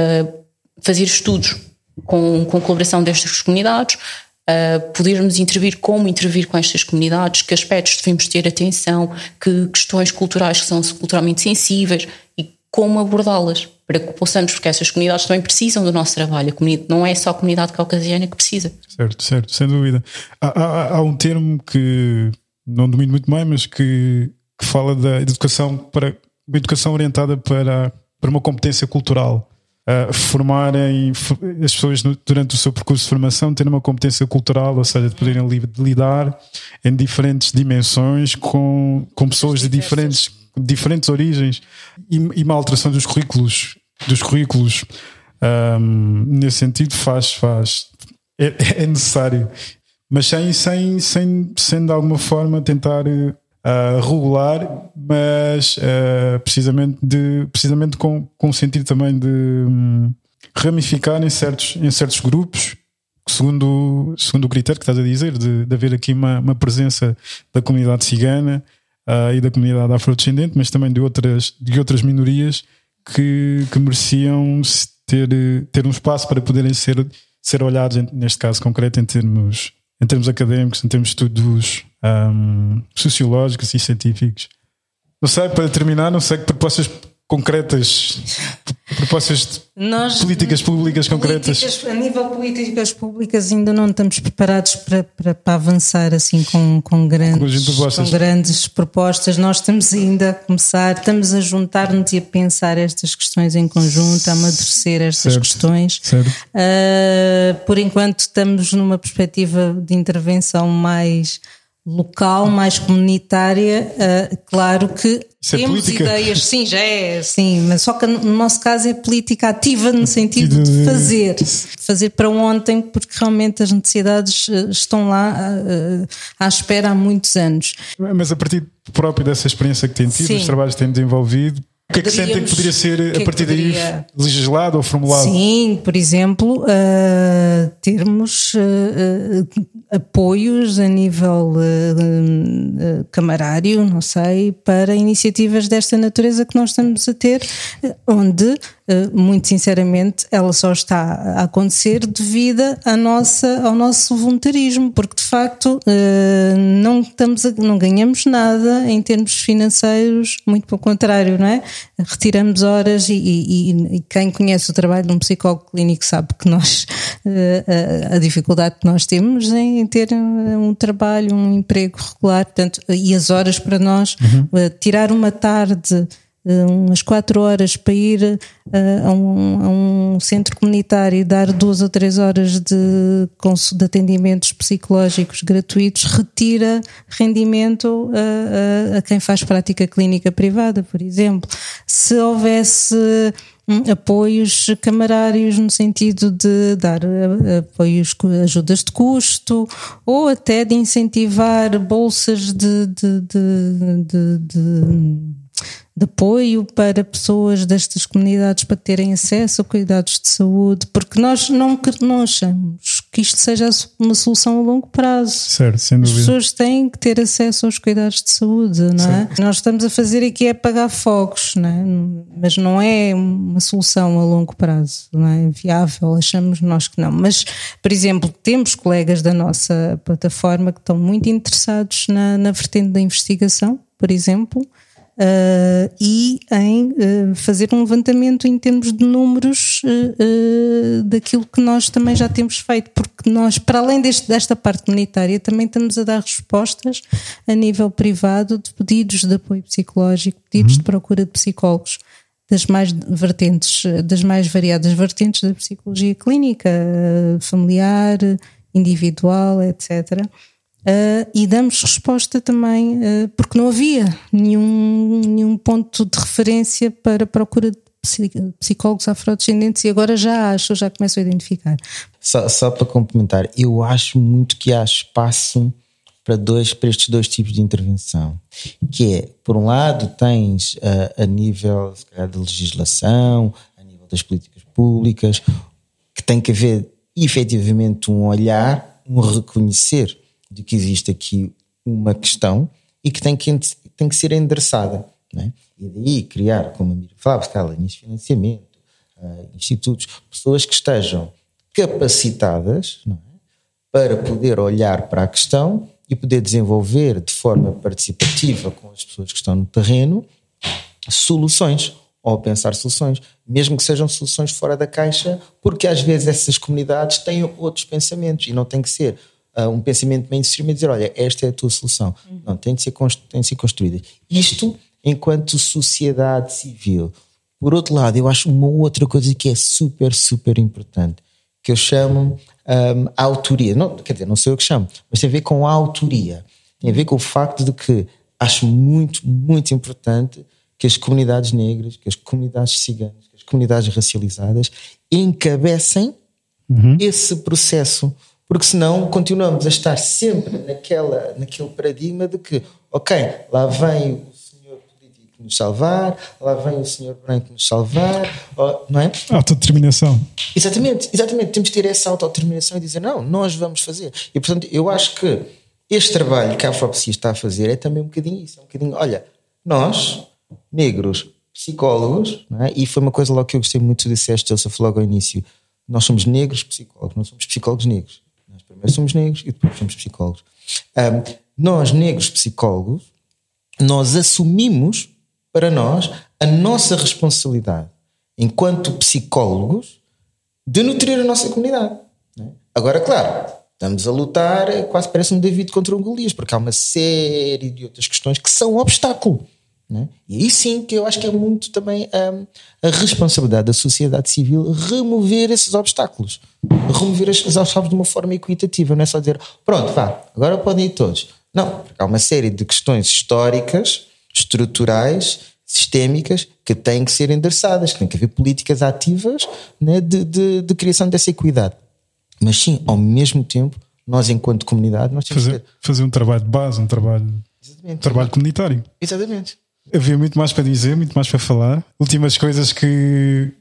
D: a fazer estudos com, com colaboração destas comunidades, uh, podermos intervir, como intervir com estas comunidades, que aspectos devemos ter atenção, que questões culturais que são culturalmente sensíveis e como abordá-las para que possamos, porque essas comunidades também precisam do nosso trabalho. não é só a comunidade caucasiana que precisa.
A: Certo, certo, sem dúvida. Há, há, há um termo que não domino muito bem, mas que, que fala da educação para uma educação orientada para, para uma competência cultural uh, formarem as pessoas no, durante o seu percurso de formação terem uma competência cultural, ou seja, de poderem li, lidar em diferentes dimensões com, com pessoas de diferentes, diferentes origens e, e uma alteração dos currículos dos currículos. Um, nesse sentido faz, faz. É, é necessário. Mas sem, sem, sem, sem de alguma forma tentar uh, regular, mas uh, precisamente, de, precisamente com, com o sentido também de um, ramificar em certos, em certos grupos, segundo, segundo o critério que estás a dizer, de, de haver aqui uma, uma presença da comunidade cigana uh, e da comunidade afrodescendente, mas também de outras, de outras minorias que, que mereciam ter, ter um espaço para poderem ser, ser olhados, neste caso concreto, em termos em termos académicos, em termos de estudos um, sociológicos e científicos. Não sei, para terminar, não sei que propostas concretas, propostas de Nós, políticas públicas concretas.
B: a nível de políticas públicas ainda não estamos preparados para, para, para avançar assim com, com, grandes, propostas. com grandes propostas. Nós estamos ainda a começar, estamos a juntar-nos e a pensar estas questões em conjunto, a amadurecer estas certo, questões.
A: Certo. Uh,
B: por enquanto estamos numa perspectiva de intervenção mais local, mais comunitária, uh, claro que
A: Isso é
B: temos
A: é
B: ideias, sim, já é, sim, mas só que no nosso caso é política ativa no sentido de fazer, fazer para ontem, porque realmente as necessidades eh, estão lá uh, à espera há muitos anos.
A: Mas a partir próprio dessa experiência que tem tido, sim. os trabalhos que tem desenvolvido, O que é que sentem que poderia ser,
B: que
A: a partir
B: é que
A: daí,
B: poderia-
A: legislado ou formulado?
B: Sim, por exemplo, uh, termos uh, uh, apoios a nível camarário, não sei, para iniciativas desta natureza que nós estamos a ter, onde, muito sinceramente, ela só está a acontecer devido à nossa, ao nosso voluntarismo, porque de facto uh, não, estamos a- não ganhamos nada em termos financeiros, muito pelo contrário, não é? Retiramos horas e, e- e- quem conhece o trabalho de um psicólogo clínico sabe que nós, eh, a, a dificuldade que nós temos em ter um, trabalho, um emprego regular, portanto, e as horas para nós, eh, tirar uma tarde eh, umas quatro horas para ir eh, a, um, a um centro comunitário e dar duas ou três horas de, de atendimentos psicológicos gratuitos retira rendimento a, a- a quem faz prática clínica privada, por exemplo. Se houvesse hum, apoios camarários no sentido de dar eh, apoios, ajudas de custo ou até de incentivar bolsas de- de- de- de- apoio para pessoas destas comunidades para terem acesso a cuidados de saúde, porque nós não, não achamos que isto seja uma solução a longo prazo.
A: Certo, sem
B: As
A: dúvida.
B: pessoas têm que ter acesso aos cuidados de saúde, não é? Nós estamos a fazer aqui é apagar fogos, não é? Mas não é uma solução a longo prazo, não é viável, achamos nós que não. Mas, por exemplo, temos colegas da nossa plataforma que estão muito interessados na, na vertente da investigação, por exemplo, Uh, e em uh, fazer um levantamento em termos de números uh, daquilo que nós também já temos feito, porque nós, para além deste, desta parte comunitária, também estamos a dar respostas a nível privado de pedidos de apoio psicológico, pedidos de procura de psicólogos das mais vertentes, das mais variadas vertentes da psicologia clínica, familiar, individual, etc. Uh, e damos resposta também, uh, porque não havia nenhum, nenhum ponto de referência para procura de psi- psicólogos afrodescendentes e agora já acho, já começo a identificar.
C: Só, só para complementar, eu acho muito que há espaço para, dois, para estes dois tipos de intervenção. Que é, por um lado, tens uh, a nível calhar, de legislação, a nível das políticas públicas, que tem que haver efetivamente um olhar, um reconhecer de que existe aqui uma questão e que tem que, tem que ser endereçada. Não é? E daí criar, como a Mira falava, linhas de financiamento, uh, institutos, pessoas que estejam capacitadas é? para poder olhar para a questão e poder desenvolver de forma participativa com as pessoas que estão no terreno soluções ou pensar soluções, mesmo que sejam soluções fora da caixa, porque às vezes essas comunidades têm outros pensamentos e não tem que ser uh, um pensamento mainstream e dizer, olha, esta é a tua solução. Uhum. Não, tem de, ser tem de ser construída. Isto enquanto sociedade civil. Por outro lado, eu acho uma outra coisa que é super, super importante, que eu chamo um, a autoria. Não, quer dizer, não sou eu que chamo, mas tem a ver com a autoria. Tem a ver com o facto de que acho muito, muito importante que as comunidades negras, que as comunidades ciganas, que as comunidades racializadas encabecem uhum. esse processo. Porque senão continuamos a estar sempre naquela, naquele paradigma de que, ok, lá vem o senhor político nos salvar, lá vem o senhor branco nos salvar, não é?
A: Autodeterminação.
C: Exatamente, exatamente. Temos que ter essa autodeterminação e dizer, não, nós vamos fazer. E portanto, eu acho que este trabalho que a Afropsia está a fazer é também um bocadinho isso. É um bocadinho, olha, nós, negros, psicólogos, é? e foi uma coisa logo que eu gostei muito, tu disseste, Joseph, logo ao início, nós somos negros psicólogos, não somos psicólogos negros. Primeiro somos negros e depois somos psicólogos. Um, nós, negros psicólogos, nós assumimos para nós a nossa responsabilidade enquanto psicólogos de nutrir a nossa comunidade. É? Agora, claro, estamos a lutar, quase parece um David contra um Golias, porque há uma série de outras questões que são obstáculo. É? E aí sim que eu acho que é muito também um, a responsabilidade da sociedade civil remover esses obstáculos, remover esses obstáculos de uma forma equitativa, não é só dizer pronto, vá, agora podem ir todos. Não, porque há uma série de questões históricas, estruturais, sistémicas que têm que ser endereçadas, que tem que haver políticas ativas né, de, de, de criação dessa equidade. Mas sim, ao mesmo tempo, nós enquanto comunidade, nós temos
A: fazer,
C: que ter...
A: fazer um trabalho de base, um trabalho, um trabalho comunitário.
C: Exatamente.
A: Havia muito mais para dizer, muito mais para falar. Últimas coisas que,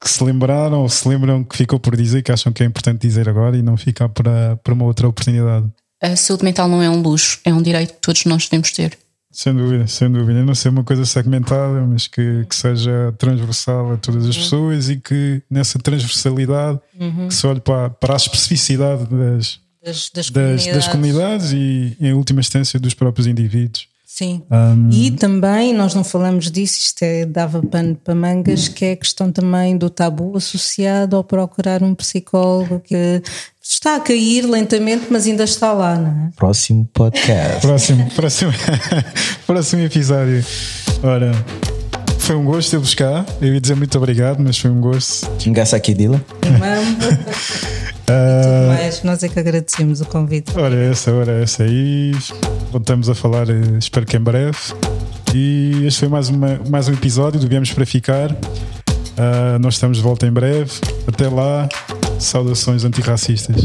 A: que se lembraram ou se lembram que ficou por dizer, que acham que é importante dizer agora e não ficar para, para uma outra oportunidade.
D: A saúde mental não é um luxo, é um direito que todos nós devemos ter.
A: Sem dúvida, sem dúvida. Não ser uma coisa segmentada, mas que, que seja transversal a todas as pessoas e que nessa transversalidade que se olhe para, para a especificidade das,
B: Das, das,
A: das,
B: comunidades.
A: das comunidades e, em última instância, dos próprios indivíduos.
B: Sim.
A: Um,
B: E também, nós não falamos disso, isto é, dava pano para mangas, que é a questão também do tabu associado ao procurar um psicólogo que está a cair lentamente, mas ainda está lá, não é?
C: Próximo podcast.
A: Próximo, próximo, próximo episódio. Ora, foi um gosto ter-vos cá. Eu ia dizer muito obrigado, mas foi um gosto.
C: Kinga Sakidila.
B: Irmão,
A: Ah,
B: mas nós é que agradecemos o convite.
A: ora, essa, ora, essa. E voltamos a falar, eh, espero que em breve. E este foi mais, uma, mais um episódio do Viemos para Ficar. Ah, nós estamos de volta em breve. Até lá, saudações antirracistas.